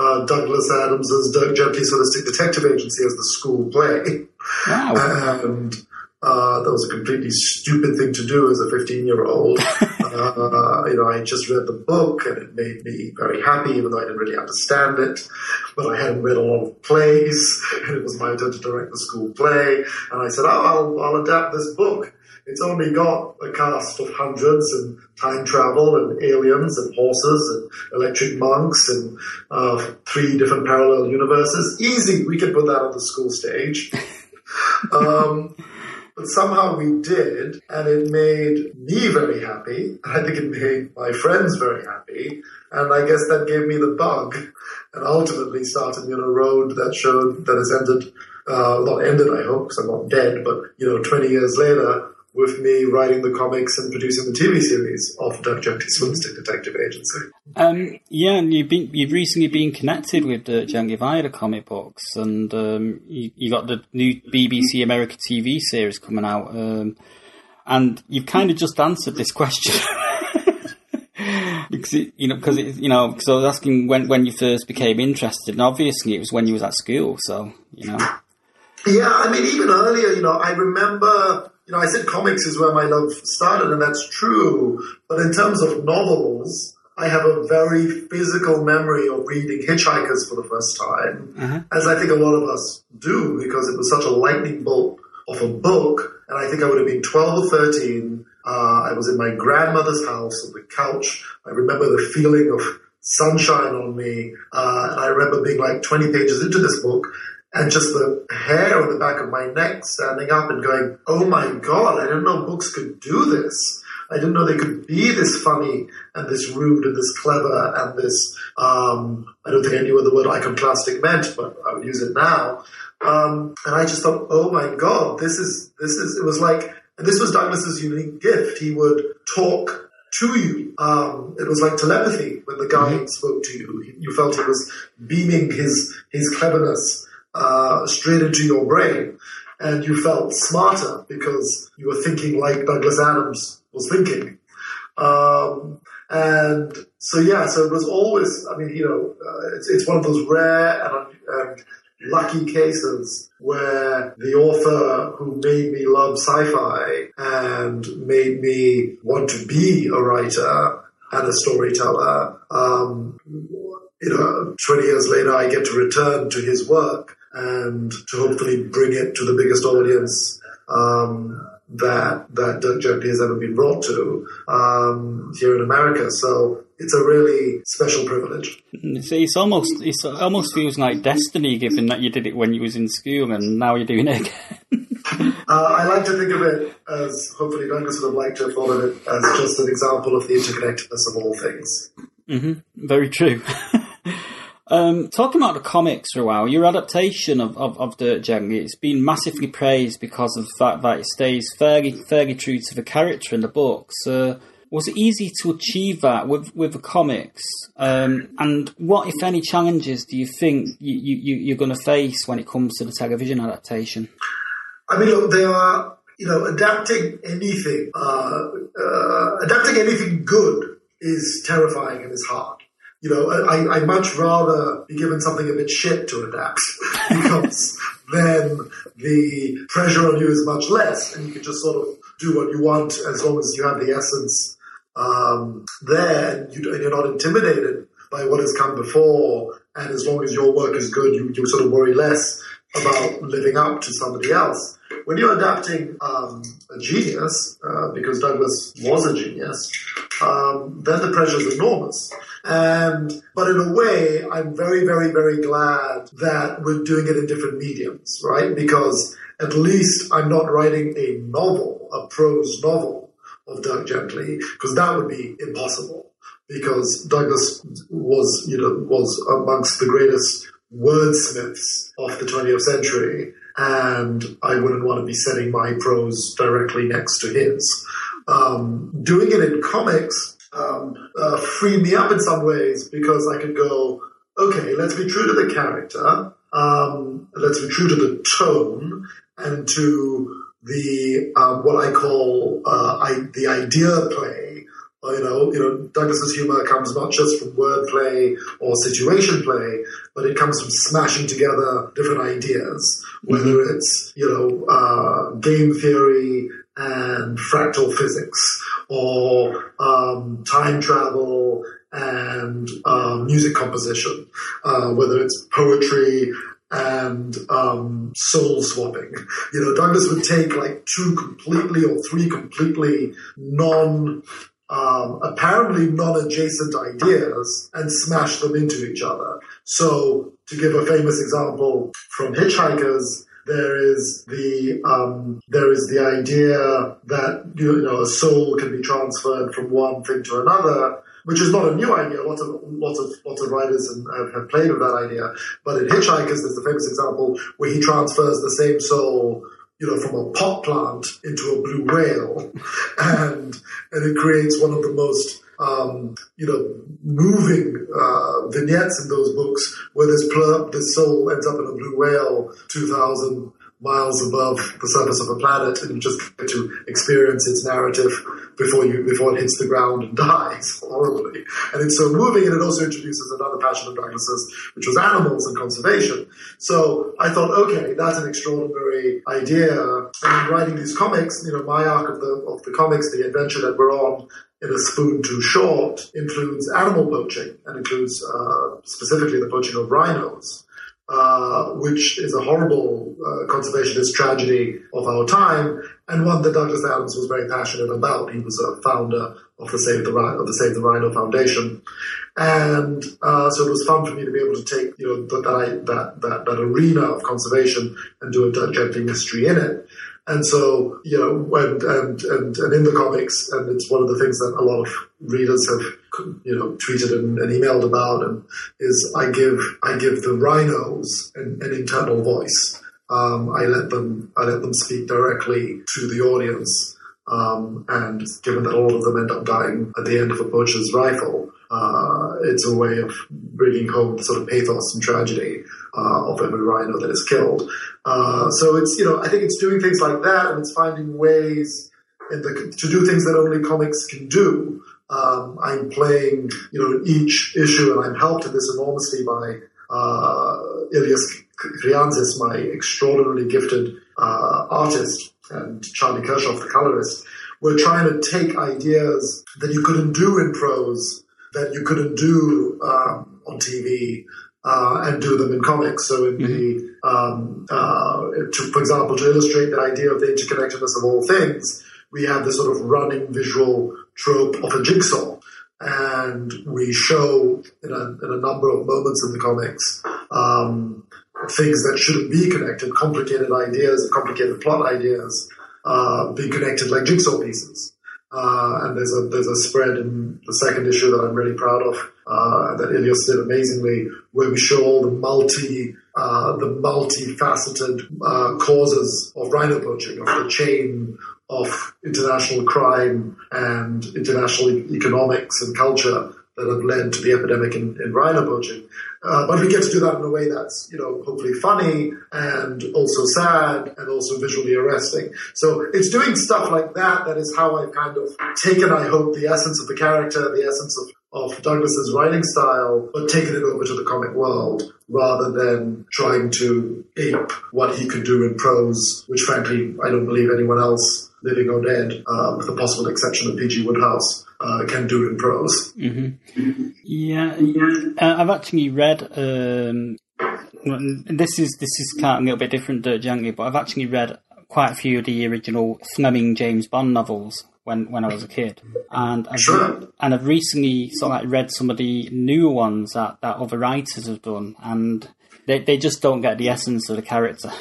uh, Douglas Adams's Dirk Gently's Holistic Detective Agency as the school play. Wow. And uh, that was a completely stupid thing to do as a 15 year old. uh, you know, I just read the book and it made me very happy, even though I didn't really understand it. But I hadn't read a lot of plays, and it was my turn to direct the school play. And I said, Oh, I'll, I'll adapt this book. It's only got a cast of hundreds and time travel and aliens and horses and electric monks and uh, three different parallel universes. Easy, we can put that on the school stage. um, but somehow we did, and it made me very happy. I think it made my friends very happy, and I guess that gave me the bug, and ultimately started me on a road that showed that has ended, uh, not ended, I hope, because I'm not dead, but you know, 20 years later, with me writing the comics and producing the TV series of Dirk Gently's Holistic Detective Agency. Um, yeah, and you've been you've recently been connected with the Gently via the comic books, and um, you, you got the new BBC America TV series coming out, um, and you've kind of just answered this question. because it, you know, because you know, because I was asking when when you first became interested, and obviously it was when you was at school. So you know, Yeah, I mean, even earlier, you know, I remember, you know, I said comics is where my love started, and that's true. But in terms of novels, I have a very physical memory of reading Hitchhikers for the first time, as I think a lot of us do, because it was such a lightning bolt of a book. And I think I would have been 12 or 13. Uh, I was in my grandmother's house on the couch. I remember the feeling of sunshine on me. Uh, and I remember being like 20 pages into this book and just the hair on the back of my neck standing up and going, oh my god, I didn't know books could do this. I didn't know they could be this funny and this rude and this clever and this, um, I don't think I knew what the word iconoclastic meant, but I would use it now. Um, and I just thought, oh my God, this is, this is, it was like, and this was Douglas's unique gift. He would talk to you. Um, it was like telepathy when the guy mm-hmm. spoke to you. You felt he was beaming his, his cleverness, uh, straight into your brain. And you felt smarter because you were thinking like Douglas Adams was thinking. Um, and so, yeah, so it was always, I mean, you know, uh, it's, it's one of those rare and, and lucky cases where the author who made me love sci-fi and made me want to be a writer and a storyteller, um, you know, 20 years later, I get to return to his work and to hopefully bring it to the biggest audience um, that that Dirk Gently has ever been brought to um, here in America. So it's a really special privilege. It's, it's almost it almost feels like destiny, given that you did it when you was in school and now you're doing it again. uh, I like to think of it as hopefully Douglas would have liked to have thought of it as just an example of the interconnectedness of all things. Mm-hmm. Very true. Um, talking about the comics for a while, your adaptation of, of, of Dirk Gently, it's been massively praised because of the fact that it stays fairly, fairly true to the character in the books. Was it easy to achieve that with, with the comics? Um, and what, if any, challenges do you think you, you, you're going to face when it comes to the television adaptation? I mean, look, they are, you know, adapting anything, uh, uh, adapting anything good is terrifying and is hard you know, I, I much rather be given something a bit shit to adapt because then the pressure on you is much less and you can just sort of do what you want as long as you have the essence um, there and, you, and you're not intimidated by what has come before. And as long as your work is good, you, you sort of worry less about living up to somebody else. When you're adapting um, a genius, uh, because Douglas was a genius, um, then the pressure is enormous. And, but in a way, I'm very, very, very glad that we're doing it in different mediums, right? Because at least I'm not writing a novel, a prose novel of Dirk Gently, because that would be impossible. Because Douglas was, you know, was amongst the greatest wordsmiths of the 20th century, and I wouldn't want to be setting my prose directly next to his. Um, doing it in comics um, uh, freed me up in some ways because I could go, okay, let's be true to the character, um, let's be true to the tone and to the um, what I call uh, I, the idea play. You know, you know, Douglas's humor comes not just from wordplay or situation play, but it comes from smashing together different ideas, whether it's you know uh, game theory and fractal physics, or um, time travel and uh, music composition, uh, whether it's poetry and um, soul swapping. You know, Douglas would take like two completely or three completely non, um, apparently non-adjacent ideas and smash them into each other. So, to give a famous example from Hitchhikers, there is the um, there is the idea that you know a soul can be transferred from one thing to another, which is not a new idea. Lots of lots of lots of writers have, have played with that idea. But in Hitchhikers, there's the famous example where he transfers the same soul you know, from a pot plant into a blue whale, and and it creates one of the most um, you know, moving uh, vignettes in those books where this plur- this soul ends up in a blue whale, two thousand miles above the surface of a planet, and you just get to experience its narrative before you before it hits the ground and dies horribly. And it's so moving, and it also introduces another passion of Douglas's, which was animals and conservation. So I thought, okay, that's an extraordinary idea. And in writing these comics, you know, my arc of the of the comics, the adventure that we're on, in a spoon too short includes animal poaching and includes uh, specifically the poaching of rhinos, uh, which is a horrible uh, conservationist tragedy of our time and one that Douglas Adams was very passionate about. He was a founder of the Save the Rhino, the Save the Rhino Foundation, and uh, so it was fun for me to be able to take you know that that, that that arena of conservation and do a gently mystery in it. And so, you know, and, and, and, and in the comics, and it's one of the things that a lot of readers have, you know, tweeted and, and emailed about, and is I give, I give the rhinos an, an internal voice. Um, I let them, I let them speak directly to the audience. Um, and given that all of them end up dying at the end of a poacher's rifle, uh, it's a way of bringing home sort of pathos and tragedy uh, of every rhino that is killed. Uh, so it's you know I think it's doing things like that, and it's finding ways the, to do things that only comics can do. Um, I'm playing you know each issue, and I'm helped in this enormously by uh, Ilias Kyriazis, my extraordinarily gifted uh, artist, and Charlie Kirchoff, the colorist. We're trying to take ideas that you couldn't do in prose that you couldn't do um, on TV uh, and do them in comics. So, in mm-hmm. the um, uh, to, for example, to illustrate the idea of the interconnectedness of all things, we have this sort of running visual trope of a jigsaw. And we show in a, in a number of moments in the comics um, things that shouldn't be connected, complicated ideas, complicated plot ideas, uh, being connected like jigsaw pieces. Uh, and there's a there's a spread in the second issue that I'm really proud of uh, that Ilias did amazingly, where we show all the multi uh, the multifaceted uh, causes of rhino poaching, of the chain of international crime and international economics and culture that have led to the epidemic in, in rhino poaching. Uh, but we get to do that in a way that's, you know, hopefully funny and also sad and also visually arresting. So it's doing stuff like that that is how I've kind of taken, I hope, the essence of the character, the essence of of Douglas's writing style, but taking it over to the comic world rather than trying to ape what he could do in prose, which frankly I don't believe anyone else, living or dead, uh, with the possible exception of P.G. Wodehouse, uh, can do in prose. Mm-hmm. Yeah, uh, I've actually read. Um, this is this is kind of a little bit different, Dirk Gently, but I've actually read quite a few of the original Fleming James Bond novels when, when I was a kid, and I've, sure. and I've recently sort of like read some of the newer ones that, that other writers have done, and they they just don't get the essence of the character.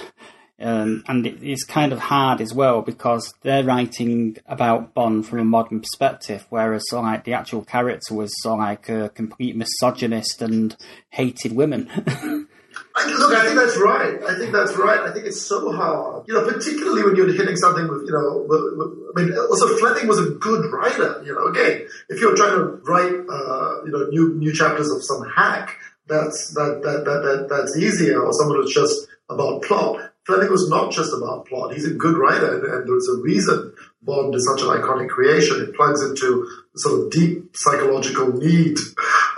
Um, and it, it's kind of hard as well because they're writing about Bond from a modern perspective, whereas so like the actual character was so like a complete misogynist and hated women. I, look, I think that's right. I think that's right. I think it's so hard, you know, particularly when you're hitting something with, you know, I mean, also Fleming was a good writer, you know. Again, if you're trying to write, uh, you know, new new chapters of some hack, that's that that that, that that's easier, or someone who's just about plot. Fleming was not just about plot. He's a good writer, and, and there's a reason Bond is such an iconic creation. It plugs into sort of deep psychological need,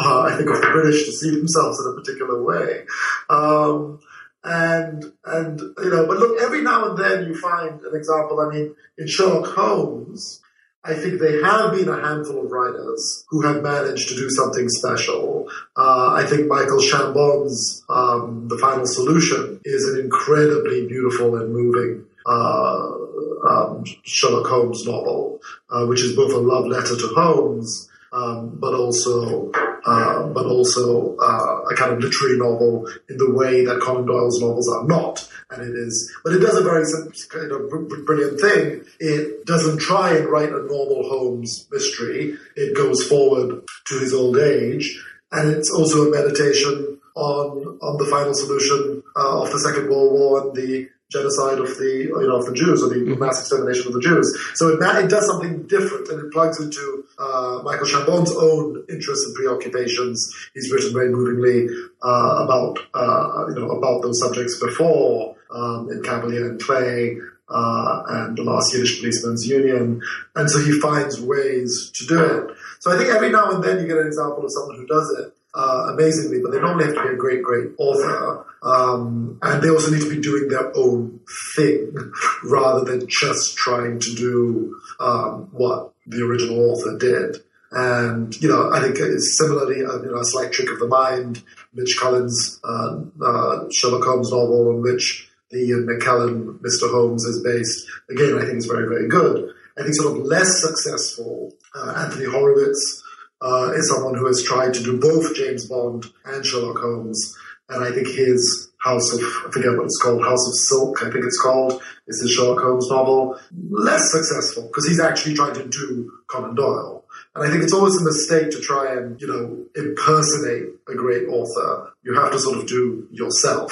uh, I think, of the British to see themselves in a particular way. Um, and and you know, but look, every now and then you find an example. I mean, in Sherlock Holmes, I think there have been a handful of writers who have managed to do something special. Uh, I think Michael Chabon's um, The Final Solution is an incredibly beautiful and moving uh, um, Sherlock Holmes novel, uh, which is both a love letter to Holmes, um, but also uh, but also uh, a kind of literary novel in the way that Conan Doyle's novels are not. And it is, but it does a very kind of brilliant thing. It doesn't try and write a normal Holmes mystery. It goes forward to his old age, and it's also a meditation on on the final solution uh, of the Second World War and the genocide of the you know of the Jews or the mm-hmm. mass extermination of the Jews. So it, it does something different and it plugs into uh, Michael Chabon's own interests and preoccupations. He's written very movingly uh, about uh, you know about those subjects before um, in Kavalier and Clay. Uh, and the last Yiddish Policemen's Union, and so he finds ways to do it. So I think every now and then you get an example of someone who does it, uh, amazingly, but they normally have to be a great, great author. Um, and they also need to be doing their own thing rather than just trying to do um, what the original author did. And, you know, I think it's similarly, uh, you know, a slight trick of the mind, Mitch Cullin's uh, uh, Sherlock Holmes novel on which the McKellen Mr. Holmes is based, again, I think is very, very good. I think sort of less successful uh, Anthony Horowitz uh, is someone who has tried to do both James Bond and Sherlock Holmes, and I think his House of I forget what it's called, House of Silk, I think it's called, is his Sherlock Holmes novel. Less successful because he's actually trying to do Conan Doyle. And I think it's always a mistake to try and, you know, impersonate a great author. You have to sort of do yourself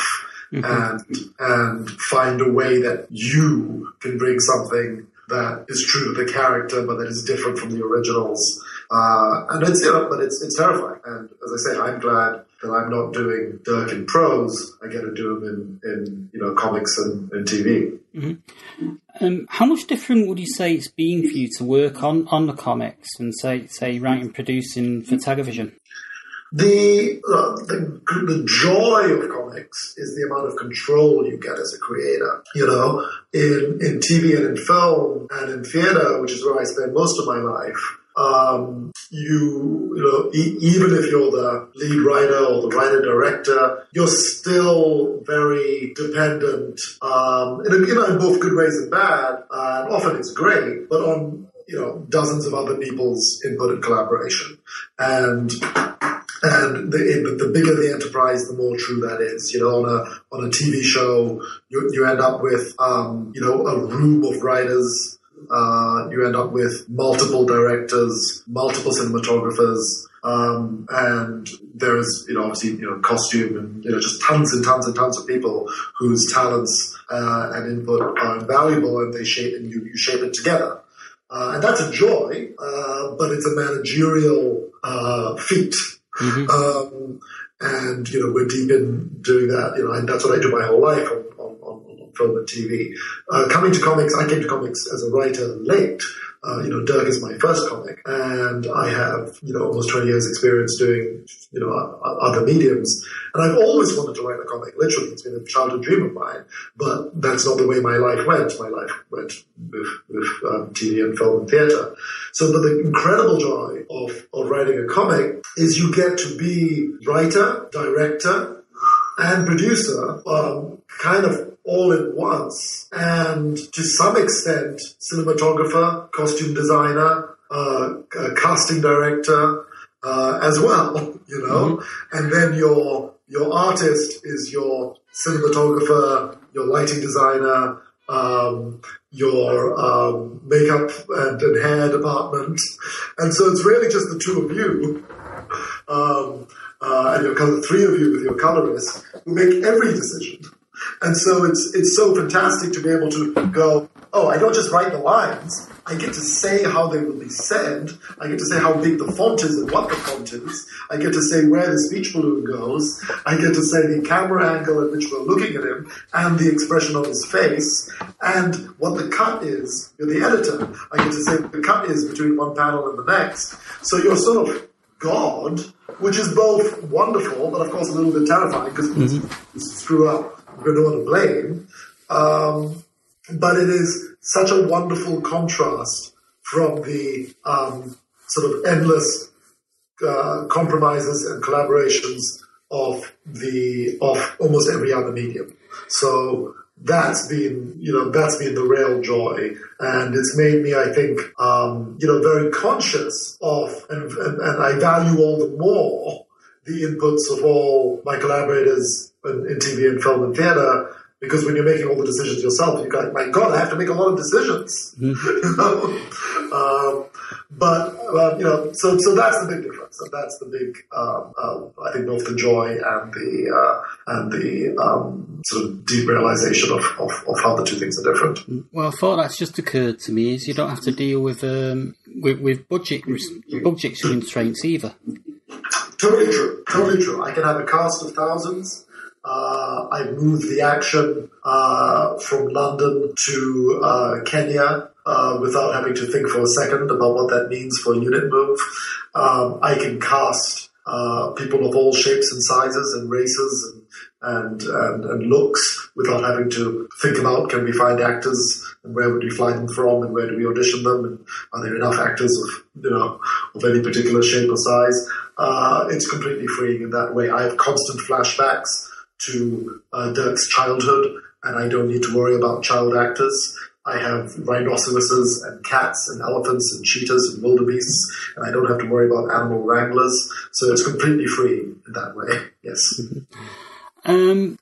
mm-hmm. and and find a way that you can bring something that is true to the character, but that is different from the originals. Uh, and it's, you know, but it's, it's terrifying. And as I say, I'm glad that I'm not doing Dirk in prose. I get to do him in, in you know, comics and, and TV. Mm-hmm. Um, how much different would you say it's been for you to work on, on the comics and say, say, writing, producing for television? The, uh, the the joy of comics is the amount of control you get as a creator. You know, in in TV and in film and in theater, which is where I spend most of my life. Um, you, you know, e- even if you're the lead writer or the writer director, you're still very dependent, um, in, you know, in both good ways and bad. and often it's great, but on you know dozens of other people's input and collaboration, and and the, the bigger the enterprise, the more true that is. You know, on a on a TV show, you, you end up with um, you know a room of writers. Uh, you end up with multiple directors, multiple cinematographers, um, and there's you know obviously you know costume and you know just tons and tons and tons of people whose talents uh, and input are invaluable, and they shape and you, you shape it together. Uh, and that's a joy, uh, but it's a managerial uh, feat Mm-hmm. Um, and, you know, we're deep in doing that, you know, and that's what I do my whole life on film and TV. Uh, coming to comics, I came to comics as a writer late. Uh, you know, Dirk is my first comic, and I have, you know, almost 20 years experience doing, you know, other mediums. And I've always wanted to write a comic, literally. It's been a childhood dream of mine, but that's not the way my life went. My life went with, with um, TV and film and theater. So the, the incredible joy of, of writing a comic is you get to be writer, director, and producer, um, kind of all at once. And to some extent, cinematographer, costume designer, uh, casting director, uh, as well, you know. Mm-hmm. And then your your artist is your cinematographer, your lighting designer, um, your um, makeup and, and, hair department, and so it's really just the two of you, um, uh, and your color, three of you with your colorist who make every decision. And so it's it's so fantastic to be able to go, oh, I don't just write the lines. I get to say how they will be said. I get to say how big the font is and what the font is. I get to say where the speech balloon goes. I get to say the camera angle at which we're looking at him and the expression on his face and what the cut is. You're the editor. I get to say what the cut is between one panel and the next. So you're sort of God, which is both wonderful, but of course a little bit terrifying because mm-hmm. you screw up one to blame. Um, but it is such a wonderful contrast from the um, sort of endless uh, compromises and collaborations of the of almost every other medium. So that's been you know that's been the real joy, and it's made me I think um, you know very conscious of and, and, and I value all the more the inputs of all my collaborators in, TV and film and theatre because when you're making all the decisions yourself, you go, my God, I have to make a lot of decisions. Mm-hmm. um, but uh, you know, so so that's the big difference, and that's the big, um, uh, I think, both the joy and the uh, and the um, sort of deep realization of, of, of, how the two things are different. Well, I thought that's just occurred to me is you don't have to deal with um, with, with budget budget constraints either. Totally true. Totally true. I can have a cast of thousands. Uh, I moved the action uh, from London to uh, Kenya uh, without having to think for a second about what that means for a unit move. Um, I can cast uh, people of all shapes and sizes and races and and, and, and looks without having to think about can we find actors and where would we fly them from and where do we audition them and are there enough actors of you know of any particular shape or size uh, it's completely freeing in that way I have constant flashbacks to uh, Dirk's childhood and I don't need to worry about child actors I have rhinoceroses and cats and elephants and cheetahs and wildebeests, and I don't have to worry about animal wranglers. So it's completely free in that way. Yes. Um,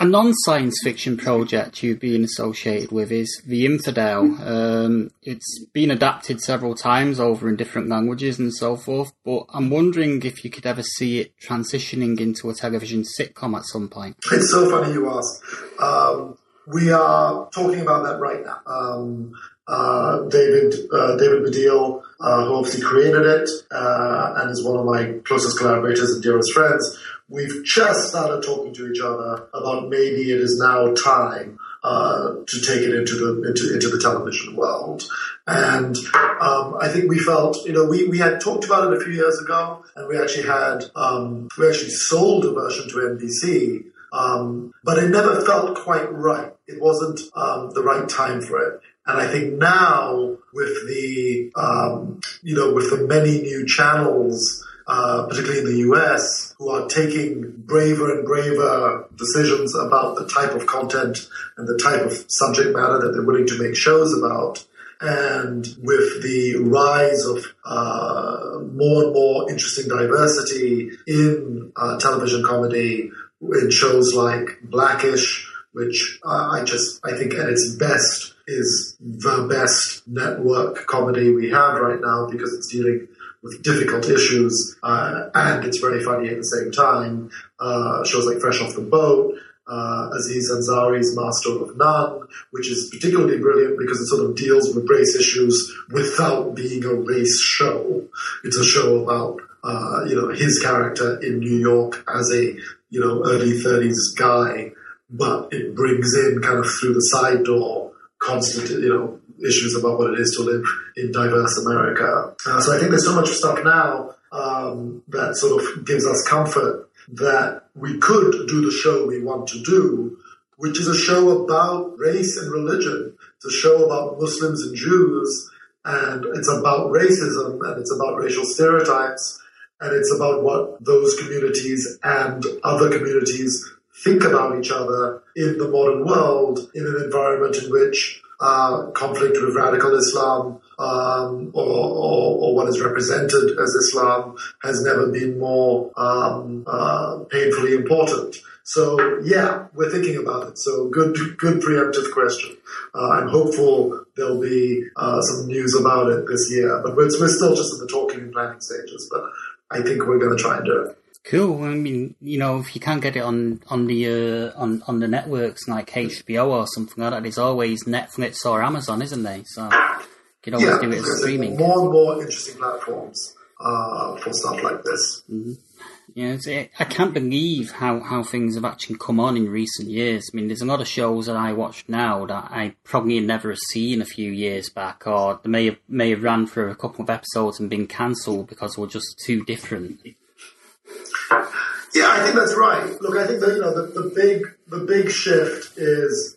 a non-science fiction project you've been associated with is The Infidel. Um, it's been adapted several times over in different languages and so forth, but I'm wondering if you could ever see it transitioning into a television sitcom at some point. It's so funny you ask. Um, we are talking about that right now. Um, uh, David uh, David Baddiel, uh, who obviously created it uh, and is one of my closest collaborators and dearest friends, we've just started talking to each other about maybe it is now time uh, to take it into the into, into the television world. And um, I think we felt, you know, we, we had talked about it a few years ago, and we actually had um, we actually sold a version to NBC. Um, but it never felt quite right. It wasn't um, the right time for it. And I think now with the, um, you know, with the many new channels, uh, particularly in the US, who are taking braver and braver decisions about the type of content and the type of subject matter that they're willing to make shows about. And with the rise of uh, more and more interesting diversity in uh, television comedy, in shows like Blackish, which uh, I just I think at its best is the best network comedy we have right now because it's dealing with difficult issues uh, and it's very funny at the same time. Uh, shows like Fresh Off the Boat, uh, Aziz Ansari's Master of None, which is particularly brilliant because it sort of deals with race issues without being a race show. It's a show about uh, you know his character in New York as a you know early 30s guy, but it brings in kind of through the side door constant you know issues about what it is to live in diverse America. Uh, so I think there's so much stuff now um, that sort of gives us comfort that we could do the show we want to do, which is a show about race and religion. It's a show about Muslims and Jews, and it's about racism and it's about racial stereotypes, and it's about what those communities and other communities think about each other in the modern world in an environment in which uh, conflict with radical Islam um, or, or, or, what is represented as Islam has never been more um, uh, painfully important. So yeah, we're thinking about it. So good, good preemptive question. Uh, I'm hopeful there'll be uh, some news about it this year, but we're, we're still just in the talking and planning stages. But I think we're going to try and do it. Cool. I mean, you know, if you can't get it on on the uh, on on the networks like HBO or something like that, there's always Netflix or Amazon, isn't there? So you can always yeah, do it as streaming. More and more interesting platforms uh, for stuff like this. Mm-hmm. Yeah, it, I can't believe how, how things have actually come on in recent years. I mean, there's a lot of shows that I watch now that I probably never have seen a few years back, or they may have may have ran for a couple of episodes and been cancelled because they were just too different. Yeah, I think that's right. Look, I think that you know the, the big the big shift is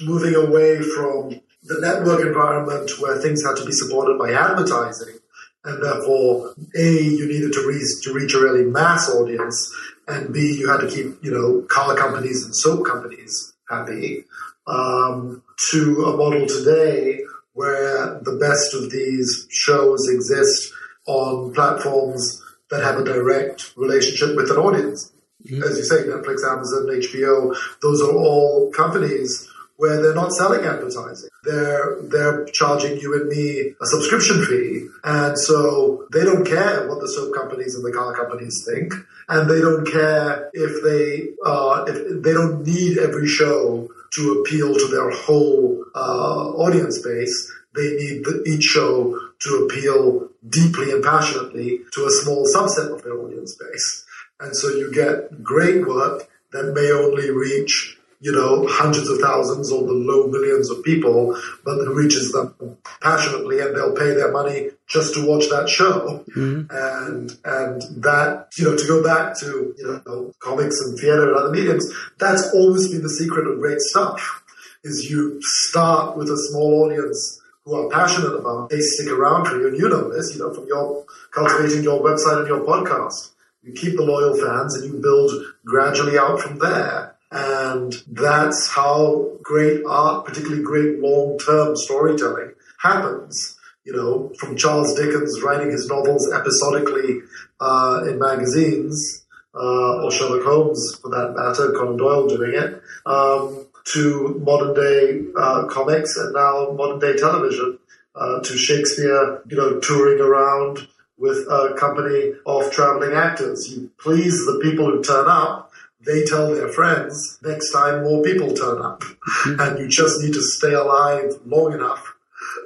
moving away from the network environment where things had to be supported by advertising, and therefore, a you needed to reach to reach a really mass audience, and b you had to keep you know car companies and soap companies happy. Um, to a model today where the best of these shows exist on platforms that have a direct relationship with an audience. Mm-hmm. As you say, Netflix, Amazon, HBO, those are all companies where they're not selling advertising. They're they're charging you and me a subscription fee, and so they don't care what the soap companies and the car companies think, and they don't care if they uh, if they don't need every show to appeal to their whole uh, audience base. They need the, each show to appeal deeply and passionately to a small subset of their audience base. And so you get great work that may only reach, you know, hundreds of thousands or the low millions of people, but that reaches them passionately and they'll pay their money just to watch that show. Mm-hmm. And, and that, you know, to go back to, you know, comics and theater and other mediums, that's always been the secret of great stuff is you start with a small audience who are passionate about, they stick around for you. And you know this, you know, from your cultivating your website and your podcast. You keep the loyal fans and you build gradually out from there. And that's how great art, particularly great long-term storytelling, happens. You know, from Charles Dickens writing his novels episodically uh, in magazines, uh, or Sherlock Holmes, for that matter, Conan Doyle doing it, um, to modern day uh, comics and now modern day television, uh, to Shakespeare, you know, touring around with a company of traveling actors. You please the people who turn up, they tell their friends, next time more people turn up. Mm-hmm. And you just need to stay alive long enough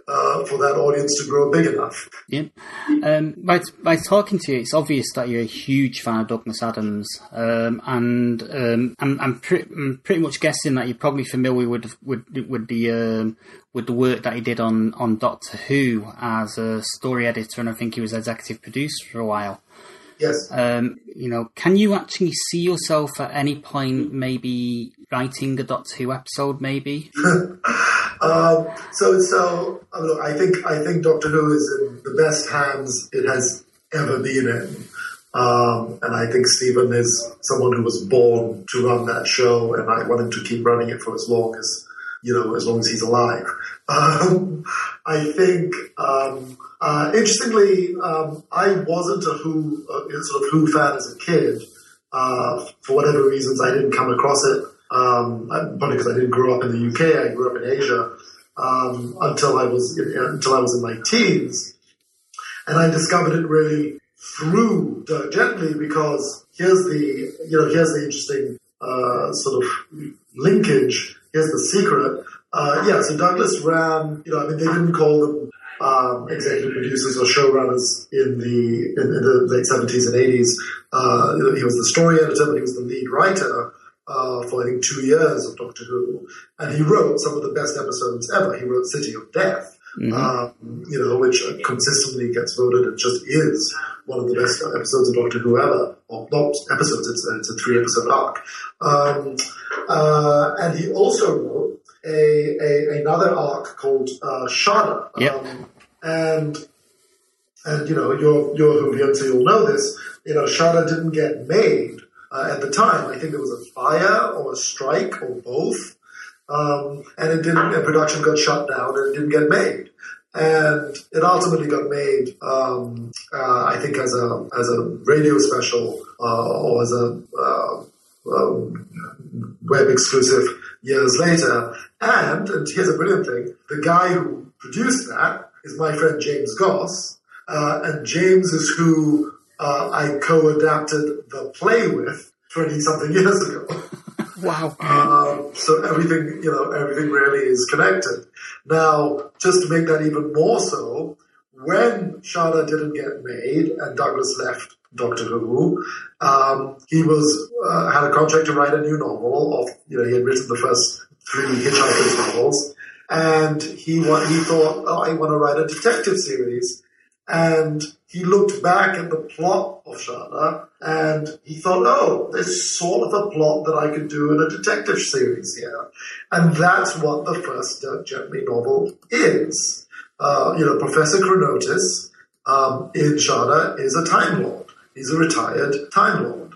uh, for that audience to grow big enough. Yeah. Um, by, by talking to you, it's obvious that you're a huge fan of Douglas Adams, um, and um, I'm, I'm, pre- I'm, pretty much guessing that you're probably familiar with with, with the um, with the work that he did on, on Doctor Who as a story editor, and I think he was executive producer for a while. Yes. Um, you know, can you actually see yourself at any point maybe writing a Doctor Who episode, maybe? um, so, so look, I think I think Doctor Who is in the best hands it has ever been in. Um, and I think Steven is someone who was born to run that show, and I want him to keep running it for as long as you know, as long as he's alive. Um, I think, um, uh, interestingly, um, I wasn't a Who, uh, sort of Who fan as a kid. Uh, for whatever reasons, I didn't come across it. Um, probably because I didn't grow up in the UK. I grew up in Asia um, until I was in, until I was in my teens, and I discovered it really through Dirk Gently because here's the you know here's the interesting uh, sort of linkage here's the secret. Uh, yeah, so Douglas ran, you know, I mean, they didn't call them um, executive producers or showrunners in the in, in the late 70s and 80s. Uh, he was the story editor, but he was the lead writer uh, for I think two years of Doctor Who, and he wrote some of the best episodes ever. He wrote City of Death, mm-hmm. um, you know, which consistently gets voted. It just is one of the best episodes of Doctor Who ever. Or not episodes, it's, it's a three episode arc. Um, uh, and he also wrote a, a another arc called uh, Shada. Yep. Um, and and you know you're you're Whovian, so you'll know this. You know, Shada didn't get made uh, at the time. I think there was a fire or a strike or both, um, and it didn't. And production got shut down, and it didn't get made and it ultimately got made, um, uh, I think, as a as a radio special uh, or as a uh, um, web exclusive years later. And and here's a brilliant thing: the guy who produced that is my friend James Goss, uh, and James is who uh, I co-adapted the play with twenty something years ago. Wow. Uh, so everything, you know, everything really is connected. Now, just to make that even more so, when Shada didn't get made and Douglas left Doctor Who, um, he was uh, had a contract to write a new novel. Of you know, he had written the first three Hitchhiker's novels, and he he thought, oh, I want to write a detective series. And he looked back at the plot of Shada and he thought, oh, there's sort of a plot that I could do in a detective series here. And that's what the first Dirk Gently novel is. Uh, you know, Professor Chronotis um, in Shada is a Time Lord. He's a retired Time Lord.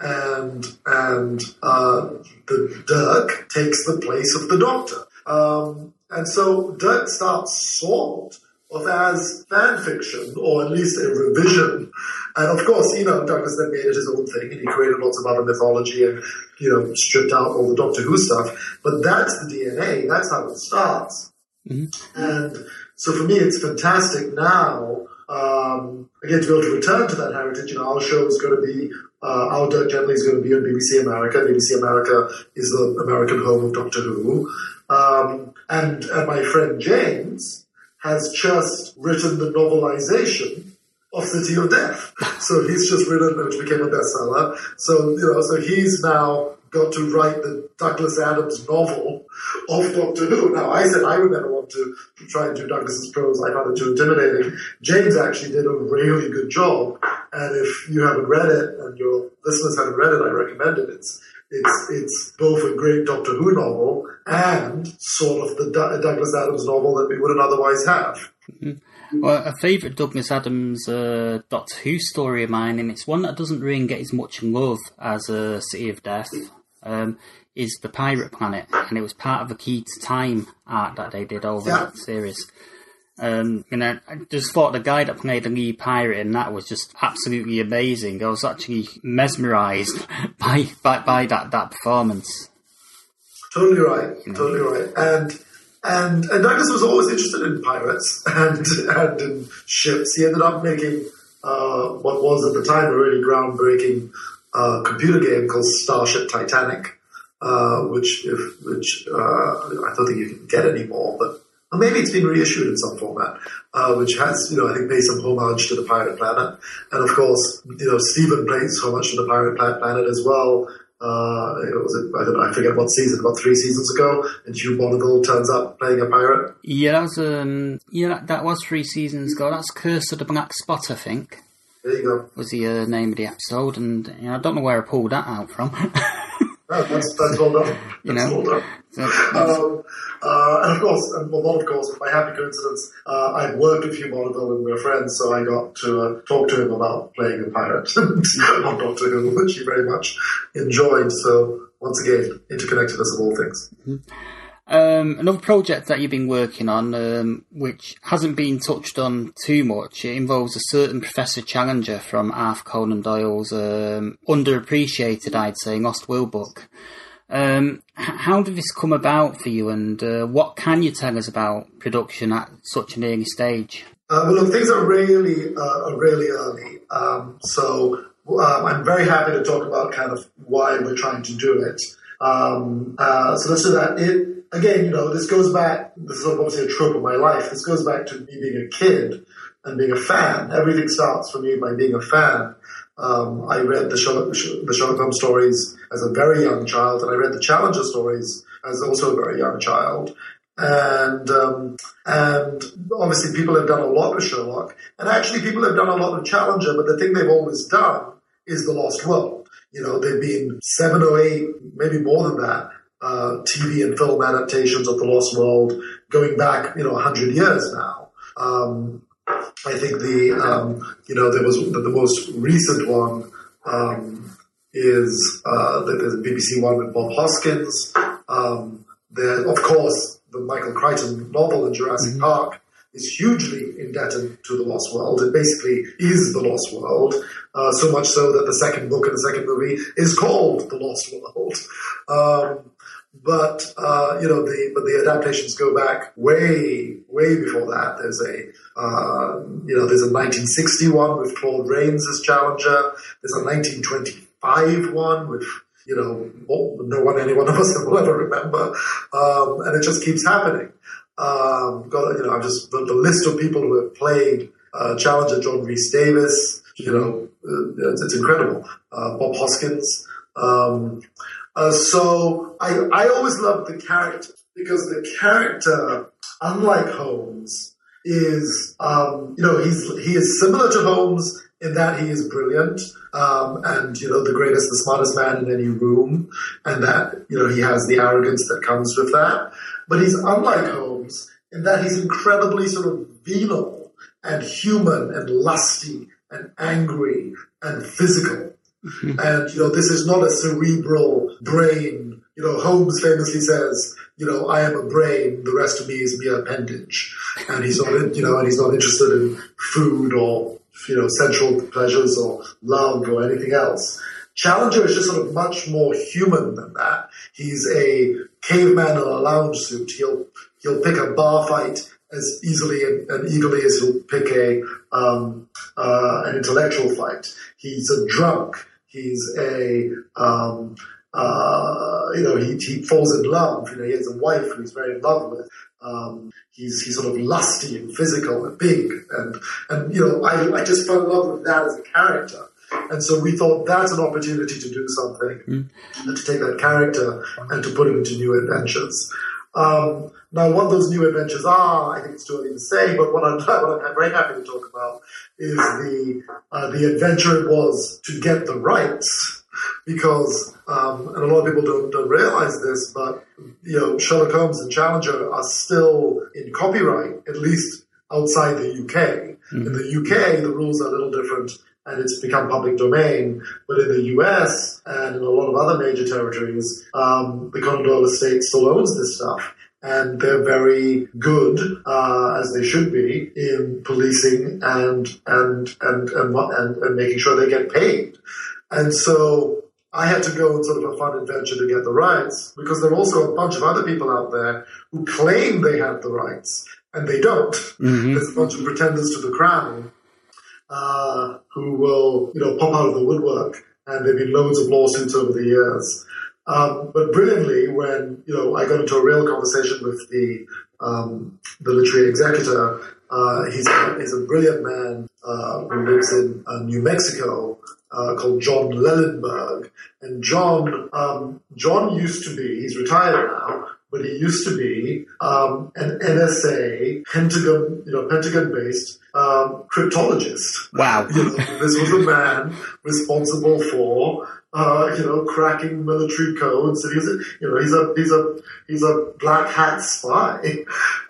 And, and uh, the Dirk takes the place of the Doctor. Um, and so Dirk starts sort of as fan fiction, or at least a revision. And of course, you know, Douglas then made it his own thing, and he created lots of other mythology and, you know, stripped out all the Doctor Who stuff. But that's the DNA. That's how it starts. Mm-hmm. And so for me, it's fantastic now, um, again, to be able to return to that heritage. You know, our show is going to be, uh, our Dirk Gently is going to be on BBC America. BBC America is the American home of Doctor Who. Um, and, and my friend James, has just written the novelization of City of Death. So he's just written, which became a bestseller. So, you know, so he's now got to write the Douglas Adams novel of Doctor Who. Now, I said I would never want to try and do Douglas's prose. I found it too intimidating. James actually did a really good job. And if you haven't read it and your listeners haven't read it, I recommend it. It's it's it's both a great Doctor Who novel and sort of the D- Douglas Adams novel that we wouldn't otherwise have. Mm-hmm. Well, a favourite Douglas Adams uh, Doctor Who story of mine, and it's one that doesn't really get as much love as uh, City of Death. Um, is the Pirate Planet, and it was part of the Key to Time art that they did over Yeah. that series. Um, and I, I just thought the guy that played the lead pirate in that was just absolutely amazing. I was actually mesmerised by, by by that that performance. Totally right. Totally right. And and and Douglas was always interested in pirates and and in ships. He ended up making uh, what was at the time a really groundbreaking uh, computer game called Starship Titanic, uh, which if which uh, I don't think you can get anymore, but. Or maybe it's been reissued in some format, uh, which has, you know, I think paid some homage to the Pirate Planet. And of course, you know, Steven plays homage to the Pirate Planet as well. Uh, it was, I don't know, I forget what season, about three seasons ago, and Hugh Bonneville turns up playing a pirate. Yeah, that was um, yeah, that, that was three seasons ago. That's Curse of the Black Spot, I think, There you go. was the uh, name of the episode, and you know, I don't know where I pulled that out from. That's, that's well done. You That's know. well done. Um, uh, and of course, and well, of course, by happy coincidence, uh, I'd worked with Hugh Bonneville and we were friends, so I got to uh, talk to him about playing a pirate on Doctor Who, which he very much enjoyed. So, once again, interconnectedness of all things. Um, another project that you've been working on, um, which hasn't been touched on too much, it involves a certain Professor Challenger from Arthur Conan Doyle's um, underappreciated, I'd say, Lost World book. Um, how did this come about for you, and uh, what can you tell us about production at such an early stage? Uh, well, look, things are really, uh, are really early. Um, so um, I'm very happy to talk about kind of why we're trying to do it. Um, uh, so let's do that. It again, you know, this goes back. This is obviously a trope of my life. This goes back to me being a kid and being a fan. Everything starts for me by being a fan. Um, I read the Sherlock, the Sherlock Holmes stories as a very young child, and I read the Challenger stories as also a very young child and um, and obviously people have done a lot with Sherlock, and actually people have done a lot with Challenger. But the thing they've always done is the Lost World. You know, there have been seven or eight, maybe more than that, uh, TV and film adaptations of the Lost World, going back, you know, a hundred years now. Um, I think the um, you know there was the, the most recent one um, is uh, the, the BBC one with Bob Hoskins. Um, there, of course, the Michael Crichton novel in Jurassic Park is hugely indebted to the Lost World. It basically is the Lost World, uh, so much so that the second book and the second movie is called the Lost World. Um, but uh, you know, the but the adaptations go back way, way before that. There's a uh, you know, there's a 1961 with Claude Rains as Challenger. There's a 1925 one with you know no one any one of us will ever remember, um, and it just keeps happening. Um, got you know, I've just the, the list of people who have played uh, Challenger: John Rhys-Davies. You know, uh, it's, it's incredible. Uh, Bob Hoskins. Um, uh, so I, I always loved the character because the character, unlike Holmes, is um, you know he's he is similar to Holmes in that he is brilliant um, and you know the greatest, the smartest man in any room, and that you know he has the arrogance that comes with that. But he's unlike Holmes in that he's incredibly sort of venal and human and lusty and angry and physical. And, you know, this is not a cerebral brain. You know, Holmes famously says, you know, I am a brain, the rest of me is mere appendage. And he's not, in, you know, and he's not interested in food or, you know, sensual pleasures or love or anything else. Challenger is just sort of much more human than that. He's a caveman in a lounge suit. He'll, he'll pick a bar fight as easily and, and eagerly as he'll pick a, um, uh, an intellectual fight. He's a drunk. He's a, um, uh, you know, he, he falls in love. You know, he has a wife who he's very in love with. Um, he's, he's sort of lusty and physical and big. And, and you know, I, I just fell in love with that as a character. And so we thought that's an opportunity to do something and to take that character and to put him into new adventures. Um, now, what those new adventures are, I think it's too early to say, but what I'm, what I'm very happy to talk about is the uh, the adventure it was to get the rights, because um, and a lot of people don't don't realize this, but you know Sherlock Holmes and Challenger are still in copyright, at least outside the UK. In the UK, the rules are a little different. And it's become public domain. But in the US and in a lot of other major territories, um, the Conan Doyle estate still owns this stuff. And they're very good, uh, as they should be, in policing and and and and, and, and making sure they get paid. And so I had to go on sort of a fun adventure to get the rights because there are also a bunch of other people out there who claim they have the rights and they don't. Mm-hmm. There's a bunch of pretenders to the crown uh, who will, you know, pop out of the woodwork, and there've been loads of lawsuits over the years. Um, but brilliantly, when you know I got into a real conversation with the um, the literary executor, uh, he's a, he's a brilliant man uh, who lives in uh, New Mexico uh, called Jon Lellenberg, and John um, John used to be he's retired now, but he used to be um, an NSA Pentagon you know Pentagon based um, cryptologist. Wow. You know, this was a man responsible for uh, you know, cracking military codes. And he's a, you know, he's a, he's a, he's a black hat spy.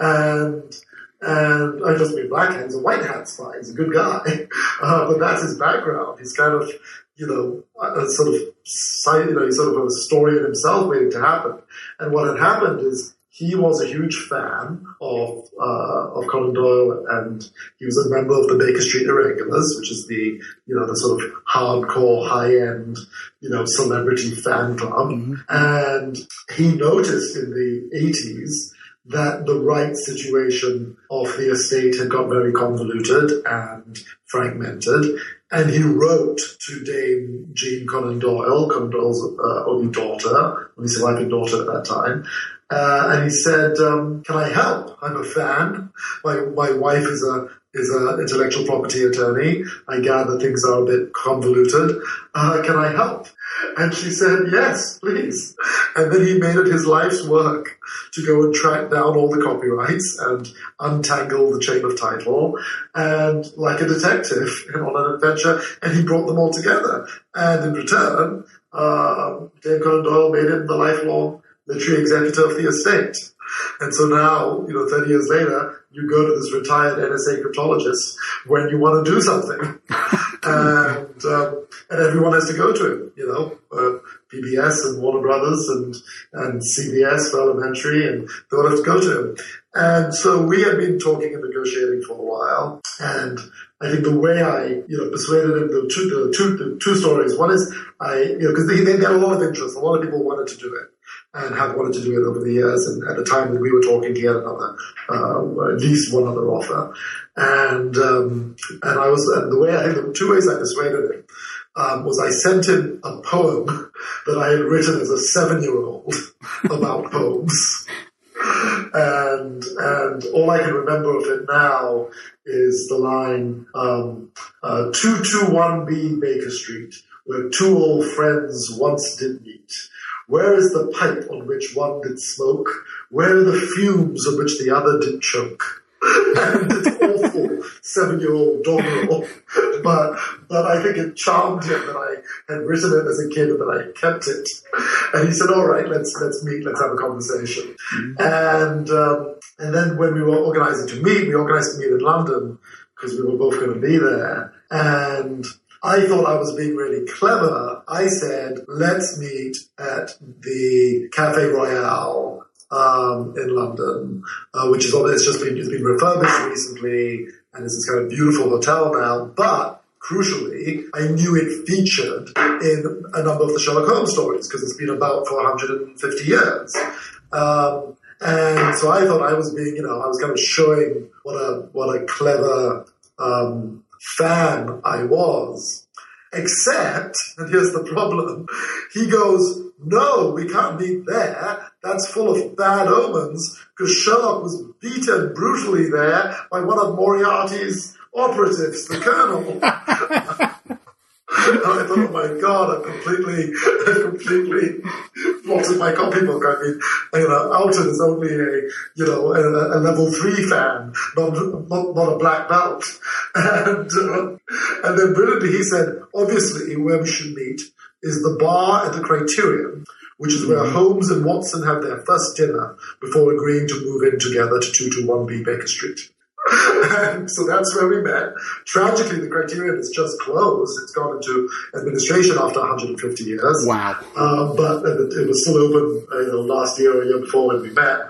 And, and I just mean black hat, he's a white hat spy. He's a good guy. Uh, but that's his background. He's kind of, you know, a sort of, you know, sort of a story in himself waiting to happen. And what had happened is he was a huge fan of uh, of Conan Doyle, and he was a member of the Baker Street Irregulars, which is the you know the sort of hardcore, high end you know celebrity fan club. And he noticed in the eighties that the right situation of the estate had got very convoluted and fragmented. And he wrote to Dame Jean Conan Doyle, Conan Doyle's uh, only daughter, only surviving daughter at that time, uh, and he said, um, "Can I help? I'm a fan. My my wife is a is an intellectual property attorney. I gather things are a bit convoluted. Uh, can I help?" And she said, "Yes, please." And then he made it his life's work to go and track down all the copyrights and untangle the chain of title, and like a detective on an adventure, and he brought them all together. And in return, uh, Dame Conan Doyle made him the lifelong literary executor of the estate. And so now, you know, 30 years later, you go to this retired NSA cryptologist when you want to do something. and, um, and everyone has to go to him, you know, uh, PBS and Warner Brothers and, and CBS for elementary and they all have to go to him. And so we had been talking and negotiating for a while. And I think the way I, you know, persuaded him, the two, the two, the two stories. One is I, you know, because they, they had a lot of interest. A lot of people wanted to do it and have wanted to do it over the years. And at the time that we were talking, he had another, uh, at least one other offer. And, um, and I was, and the way I think the two ways I persuaded him, um, was I sent him a poem that I had written as a seven year old about poems. And, and all I can remember of it now is the line, um, uh, 221B Baker Street, where two old friends once did meet. Where is the pipe on which one did smoke? Where are the fumes on which the other did choke? and it's awful, seven-year-old doggerel. But but I think it charmed him that I had written it as a kid and that I kept it. And he said, "All right, let's let's meet, let's have a conversation." And um, and then when we were organising to meet, we organised to meet in London because we were both going to be there. And I thought I was being really clever. I said, let's meet at the Cafe Royal um, in London, uh, which is it's just been it's been refurbished recently, and it's this kind of beautiful hotel now. But crucially, I knew it featured in a number of the Sherlock Holmes stories because it's been about 450 years. Um, and so I thought I was being, you know, I was kind of showing what a what a clever um, fan I was. Except, and here's the problem, he goes, no, we can't meet there. That's full of bad omens because Sherlock was beaten brutally there by one of Moriarty's operatives, the Colonel. And I thought, oh my god, I completely, I completely plotted my copybook. I mean, you know, Alton is only a, you know, a, a level three fan, not, not, not a black belt. And, uh, and then brilliantly he said, obviously where we should meet is the bar at the Criterion, which is where Holmes and Watson have their first dinner before agreeing to move in together to 221B Baker Street. And so that's where we met. Tragically, the Criterion is just closed. It's gone into administration after 150 years. Wow. Um, but it, it was still open, uh, you know, last year or a year before when we met.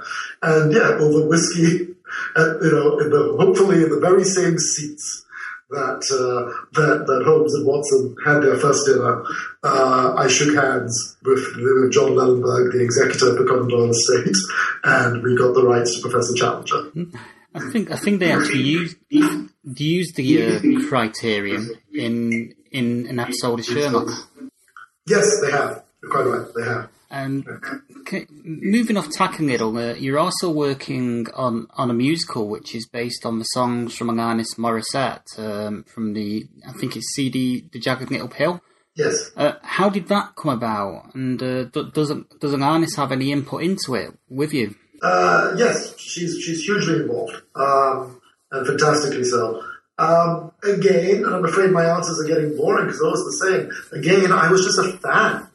And yeah, over whiskey, and, you know, in the, hopefully in the very same seats that, uh, that, that Holmes and Watson had their first dinner, uh, I shook hands with, with Jon Lellenberg, the executor of the Conan Doyle estate, and we got the rights to Professor Challenger. I think I think they actually used used the uh, criterion in in an episode of Sherlock. Yes, they have. You're quite right. They have. And okay, moving off tack a little, uh, you're also working on, on a musical which is based on the songs from Alanis Morissette um, from the I think it's CD The Jagged Little Pill. Yes. Uh, how did that come about? And uh, do, does does Alanis have any input into it with you? Uh, yes, she's she's hugely involved, um, and fantastically so. Um, again, and I'm afraid my answers are getting boring because they're always the same. Again, I was just a fan.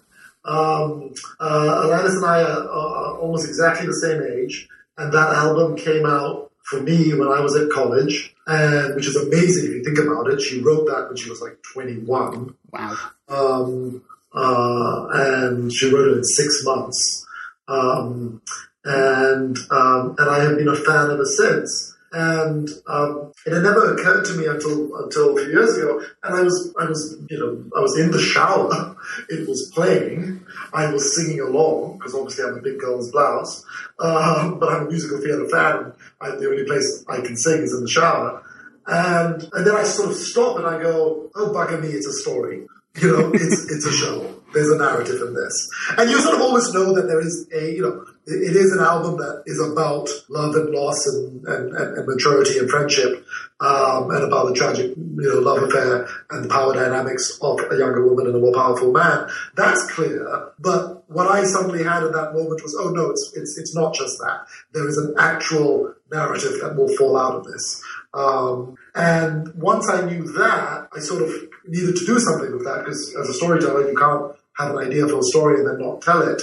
Um, uh, Alanis and I are, are almost exactly the same age, and that album came out for me when I was at college, and which is amazing if you think about it. She wrote that when she was like 21. Wow. Um, uh, and she wrote it in six months. Um, and um, and I have been a fan ever since. And um, it had never occurred to me until until a few years ago. And I was I was you know I was in the shower. It was playing. I was singing along because obviously I'm a big girl's blouse. Um, but I'm a musical theatre fan. I, the only place I can sing is in the shower. And and then I sort of stop and I go, oh bugger me, it's a story. You know, it's it's a show. There's a narrative in this, and you sort of always know that there is a you know it, is an album that is about love and loss and and, and, and maturity and friendship, um, and about the tragic you know love affair and the power dynamics of a younger woman and a more powerful man. That's clear, but what I suddenly had at that moment was, oh no, it's it's it's not just that. There is an actual narrative that will fall out of this. Um, and once I knew that, I sort of needed to do something with that because as a storyteller, you can't have an idea for a story and then not tell it.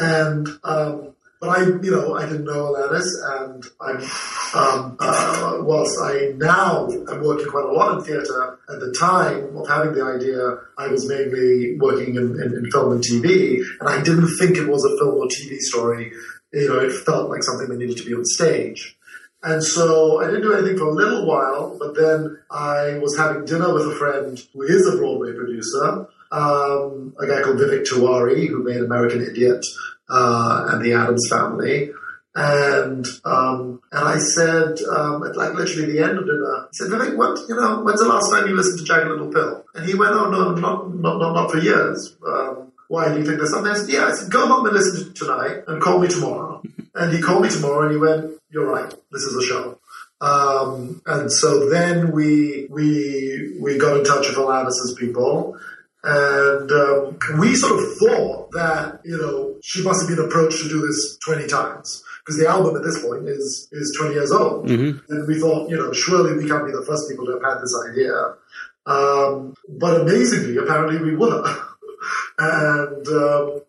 And um, but I, you know, I didn't know Alanis, and I'm um, uh, whilst I now am working quite a lot in theatre. At the time of having the idea, I was mainly working in, in, in film and TV, and I didn't think it was a film or TV story. You know, it felt like something that needed to be on stage. And so I didn't do anything for a little while, but then I was having dinner with a friend who is a Broadway producer, um, a guy called Vivek Tiwary, who made American Idiot uh, and The Addams Family. And um, and I said, um, at like literally the end of dinner, I said, Vivek, what, you know, when's the last time you listened to Jagged Little Pill? And he went, oh, no, not, not, not, not for years. Um, why do you think there's something? I said, yeah, I said, go home and listen to tonight and call me tomorrow. And he called me tomorrow and he went, you're right, this is a show. Um, and so then we, we, we got in touch with Alanis's people and um, we sort of thought that, you know, she must have been approached to do this 20 times. Because the album at this point is, is 20 years old. And we thought, you know, surely we can't be the first people to have had this idea. Um, but amazingly, apparently we were. and, um,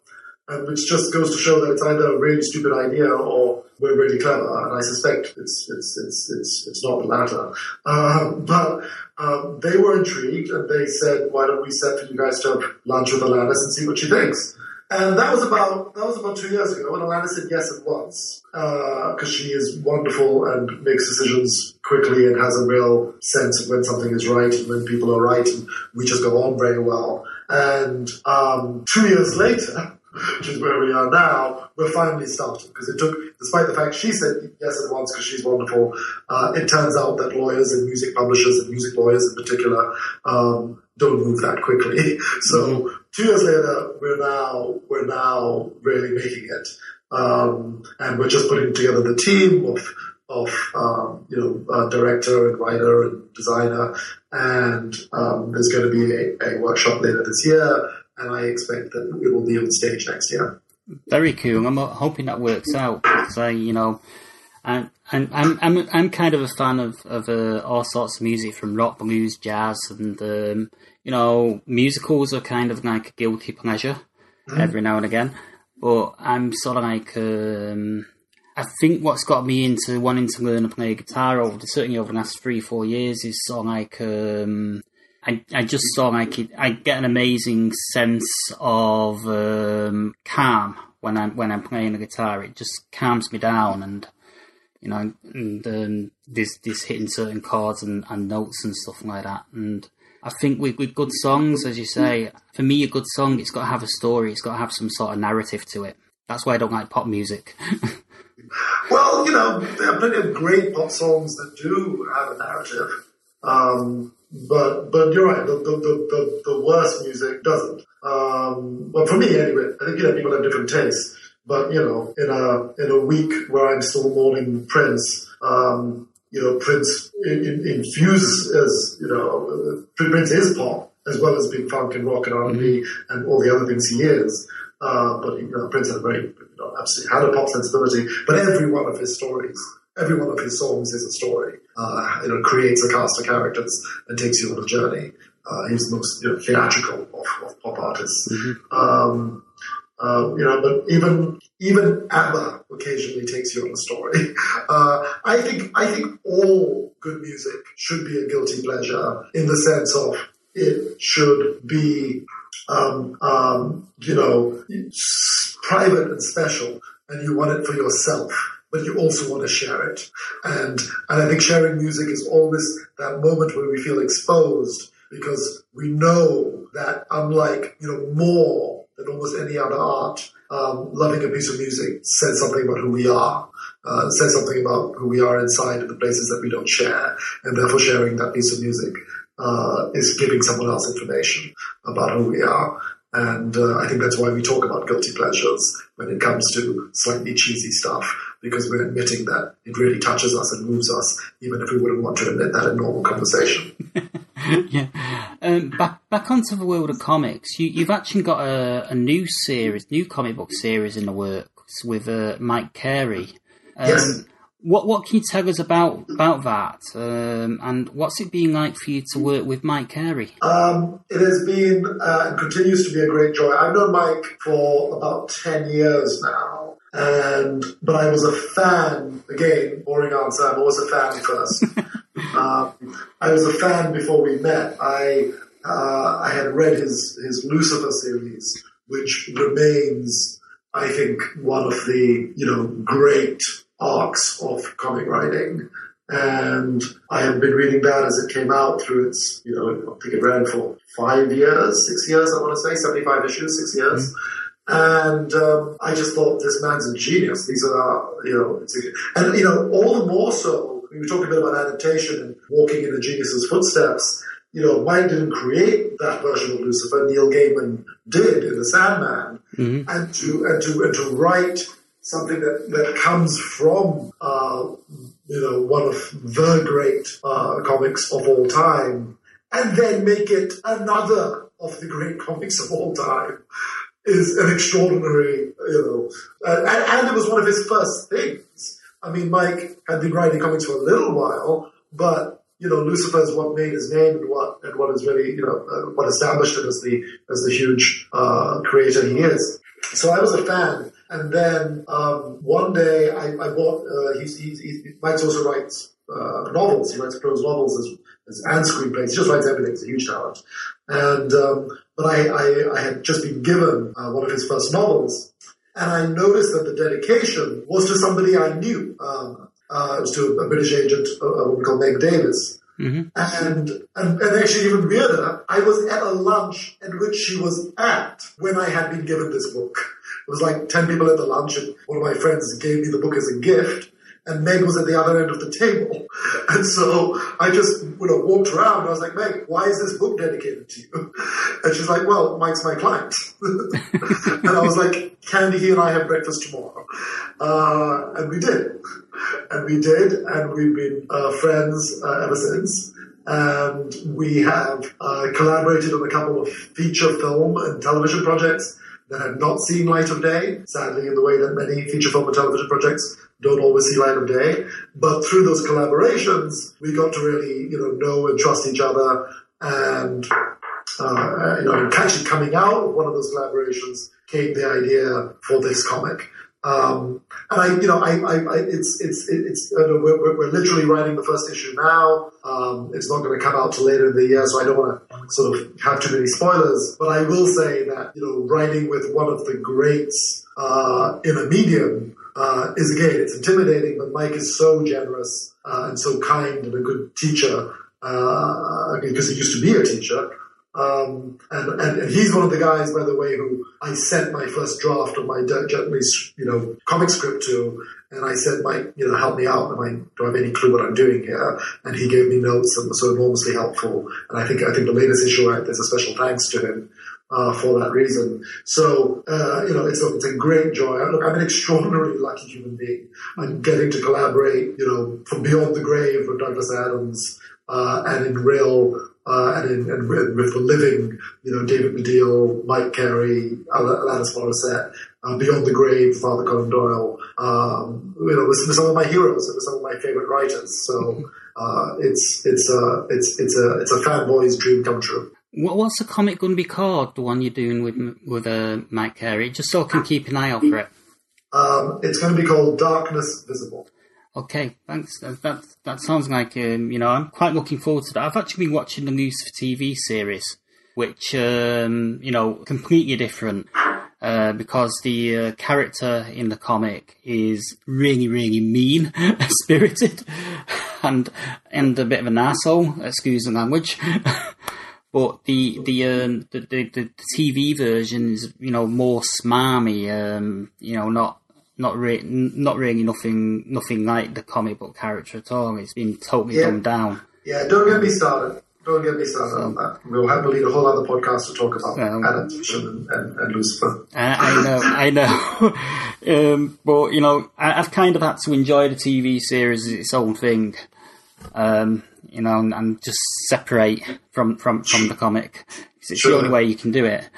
and which just goes to show that it's either a really stupid idea or we're really clever. And I suspect it's it's it's it's, it's not the latter. Um, but um, they were intrigued and they said, "Why don't we set for you guys to have lunch with Alanis and see what she thinks?" And that was about that was about two years ago, and Alanis said yes at once because she is wonderful and makes decisions quickly and has a real sense of when something is right and when people are right, and we just go on very well. And um, two years later, which is where we are now, we're finally starting. Because it took, despite the fact she said yes at once because she's wonderful, uh, it turns out that lawyers and music publishers and music lawyers in particular um, don't move that quickly. So two years later, we're now we're now really making it, um, and we're just putting together the team of of um, you know uh, director and writer and designer, and um, there's going to be a, a workshop later this year and I expect that it will be on stage next year. Very cool. I'm hoping that works out. So you know, and and I'm I'm I'm kind of a fan of of uh, all sorts of music from rock, blues, jazz, and um, you know, musicals are kind of like a guilty pleasure every now and again. But I'm sort of like um, I I think what's got me into wanting to learn to play guitar over certainly over the last three four years is sort of like um, I I just saw like it, I get an amazing sense of um, calm when I'm when I'm playing the guitar. It just calms me down and you know, and um, this this hitting certain chords and, and notes and stuff like that. And I think with with good songs, as you say, for me, a good song it's got to have a story. It's got to have some sort of narrative to it. That's why I don't like pop music. well, you know, there are plenty of great pop songs that do have a narrative. Um, but but you're right. The the, the, the, worst music doesn't. Um, well, for me anyway. I think you know people have different tastes. But you know, in a in a week where I'm still mourning Prince, um, you know, Prince in, in, infuses as you know, Prince is pop as well as being funk and rock and R and B mm-hmm. and all the other things he is. Uh, but you know, Prince had a very, you know, absolutely had a pop sensibility. But every one of his stories, every one of his songs is a story. Uh, you know, creates a cast of characters and takes you on a journey. Uh, he's the most you know, theatrical of, of pop artists. Mm-hmm. Um, uh, you know, but even even ABBA occasionally takes you on a story. Uh, I think I think all good music should be a guilty pleasure in the sense of it should be, um, um, you know, private and special, and you want it for yourself but you also want to share it. And and I think sharing music is always that moment where we feel exposed because we know that unlike you know more than almost any other art. Um, loving a piece of music says something about who we are, uh, says something about who we are inside of the places that we don't share, and therefore sharing that piece of music uh, is giving someone else information about who we are. And uh, I think that's why we talk about guilty pleasures when it comes to slightly cheesy stuff, because we're admitting that it really touches us and moves us, even if we wouldn't want to admit that in normal conversation. yeah. Um, back back onto the world of comics. You, have actually got a, a, new series, new comic book series in the works with uh, Mike Carey. Um, yes. What what can you tell us about about that? Um, and what's it been like for you to work with Mike Carey? Um, it has been uh, and continues to be a great joy. I've known Mike for about ten years now, and but I was a fan. Again, boring answer. I'm always a fan first. uh, I was a fan before we met. I uh, I had read his his Lucifer series, which remains, I think, one of the you know great arcs of comic writing. And I have been reading that as it came out through its, you know, I think it ran for five years, six years, I want to say, 75 issues, six years. Mm-hmm. And um, I just thought this man's a genius. These are, you know, and you know, all the more so. We were talking a bit about adaptation and walking in the genius's footsteps. You know, Mike didn't create that version of Lucifer. Neil Gaiman did in The Sandman, mm-hmm. and to and to and to write something that that comes from uh, you know one of the great uh, comics of all time, and then make it another of the great comics of all time is an extraordinary, you know, and, and, it was one of his first things. I mean, Mike had been writing comics for a little while, but you know, Lucifer is what made his name and what and what is really, you know, uh, what established him as the as the huge uh, creator he is. So I was a fan, and then um, one day I, I bought. Uh, he's, he's, he's, Mike also writes uh, novels. He writes prose novels as, as and screenplays. He just writes everything. He's a huge talent. And um, but I, I, I, had just been given uh, one of his first novels, and I noticed that the dedication was to somebody I knew. Um, uh, it was to a, British agent, a, woman called Meg Davis. Mm-hmm. And, and, and actually even weirder, I was at a lunch at which she was at when I had been given this book. It was like 10 people at the lunch and one of my friends gave me the book as a gift and Meg was at the other end of the table. And so I just you know, walked around. I was like, Meg, why is this book dedicated to you? And she's like, well, Mike's my client. and I was like, Candy, he and I have breakfast tomorrow. Uh, and we did. And we did. And we've been uh, friends uh, ever since. And we have uh, collaborated on a couple of feature film and television projects that have not seen light of day, sadly, in the way that many feature film and television projects don't always see light of day. But through those collaborations, we got to really, you know, know and trust each other. And, uh, you know, actually coming out of one of those collaborations came the idea for this comic. Um, and I, you know, I, I, I it's, it's, it's, we're, we're, we're literally writing the first issue now. Um, it's not going to come out till later in the year, so I don't want to sort of have too many spoilers. But I will say that, you know, writing with one of the greats, uh, in a medium, uh, is again, it's intimidating, but Mike is so generous, uh, and so kind and a good teacher, uh, because he used to be a teacher. Um, and, and, and, he's one of the guys, by the way, who I sent my first draft of my Japanese, you know, comic script to, and I said, Mike, you know, help me out. Am I, do I have any clue what I'm doing here? And he gave me notes and was so enormously helpful. And I think, I think the latest issue, there's a special thanks to him. Uh, for that reason. So, uh, you know, it's a, it's a great joy. Look, I'm an extraordinarily lucky human being. I'm getting to collaborate, you know, from Beyond the Grave with Douglas Adams, uh, and in real uh, and, in, and with the living, you know, David Baddiel, Mike Carey, Alanis Morissette, uh, Beyond the Grave, Father Conan Doyle, um, you know, with, with, some of my heroes and with some of my favorite writers. So uh, it's it's a it's it's a it's a fanboy's dream come true. What's the comic going to be called? The one you're doing with with uh, Mike Carey, just so I can keep an eye out for it. Um, it's going to be called Darkness Visible. Okay, thanks. That, that, that sounds like um, you know I'm quite looking forward to that. I've actually been watching the Lucifer TV series, which um, you know completely different uh, because the uh, character in the comic is really really mean spirited and and a bit of an asshole. Excuse the language. but the the, um, the, the the TV version is you know more smarmy. Um, you know, not not really, not really nothing, nothing like the comic book character at all. It's been totally yeah. dumbed down. Yeah, don't get me started. Don't get me started so, on that. We'll have to lead a whole other podcast to talk about um, adaptation and, and, and Lucifer. I, I, know, I know. um, but you know, I, have kind of had to enjoy the TV series as its own thing. Um, you know, and, and, just separate from from from the comic. because It's sure. the only way you can do it.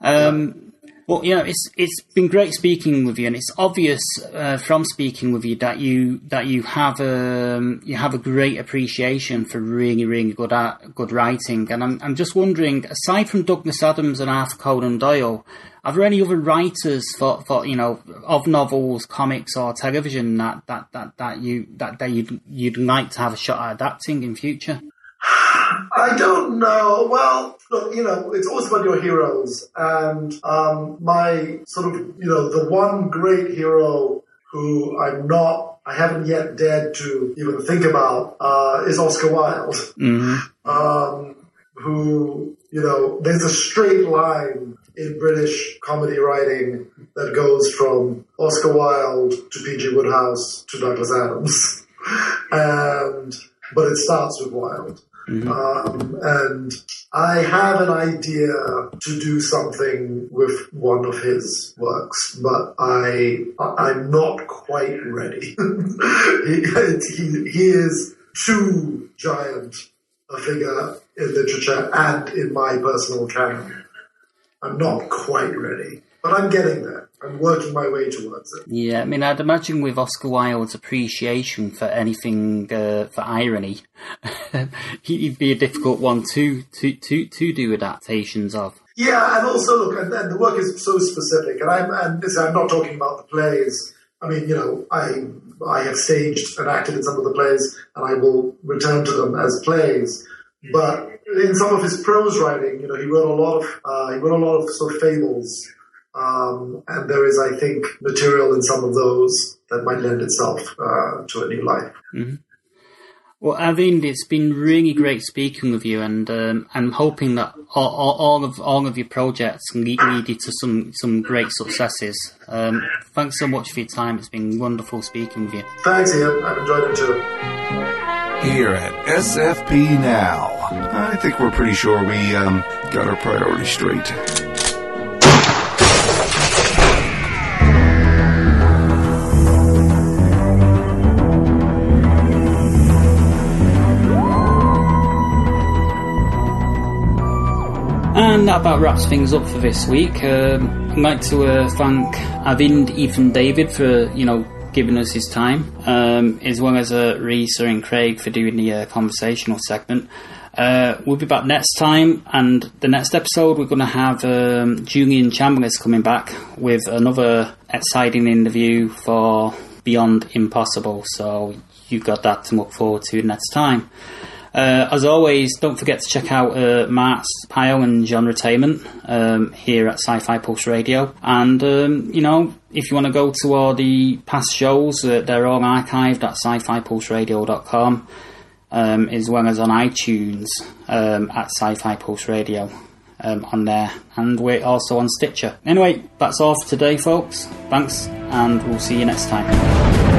Um, well, you know, it's it's been great speaking with you, and it's obvious uh, from speaking with you that you that you have a um, you have a great appreciation for really really good art, good writing. And I'm I'm just wondering, aside from Douglas Adams and Arthur Conan Doyle, are there any other writers for, for you know of novels, comics, or television that that that, that you that, that you'd you'd like to have a shot at adapting in future? I don't know. Well, look, you know, it's always about your heroes. And um, my sort of, you know, the one great hero who I'm not, I haven't yet dared to even think about uh, is Oscar Wilde. Mm-hmm. Um, who, you know, there's a straight line in British comedy writing that goes from Oscar Wilde to P.G. Wodehouse to Douglas Adams. and, but it starts with Wilde. Mm-hmm. Um, and I have an idea to do something with one of his works, but I I'm not quite ready. he, he, he is too giant a figure in literature and in my personal canon. I'm not quite ready, but I'm getting there. I'm working my way towards it. Yeah, I mean, I'd imagine with Oscar Wilde's appreciation for anything uh, for irony, he'd be a difficult one to to to to do adaptations of. Yeah, and also look, and, and the work is so specific, and I'm and this, I'm not talking about the plays. I mean, you know, I I have staged and acted in some of the plays, and I will return to them as plays. But in some of his prose writing, you know, he wrote a lot of uh, he wrote a lot of sort of fables um, and there is, I think, material in some of those that might lend itself uh, to a new life. Mm-hmm. Well, Arvind, it's been really great speaking with you, and um, I'm hoping that all, all, of all of your projects lead, lead you to some some great successes. Um, thanks so much for your time. It's been wonderful speaking with you. Thanks, Ian. I've enjoyed it too. Here at SFP Now, I think we're pretty sure we um, got our priorities straight. And that about wraps things up for this week. Um, I'd like to uh, thank Arvind, Ethan, David for you know giving us his time, um, as well as uh, Risa and Craig for doing the uh, conversational segment. Uh, we'll be back next time, and the next episode we're going to have um, Julian Chambliss coming back with another exciting interview for Beyond Impossible. So you've got that to look forward to next time. Uh, as always, don't forget to check out uh, Matt's pile and genretainment um, here at Sci-Fi Pulse Radio. And um, you know, if you want to go to all the past shows, uh, they're all archived at sci-fi-pulseradio.com, um, as well as on iTunes um, at Sci-Fi Pulse Radio. Um, on there, and we're also on Stitcher. Anyway, that's all for today, folks. Thanks, and we'll see you next time.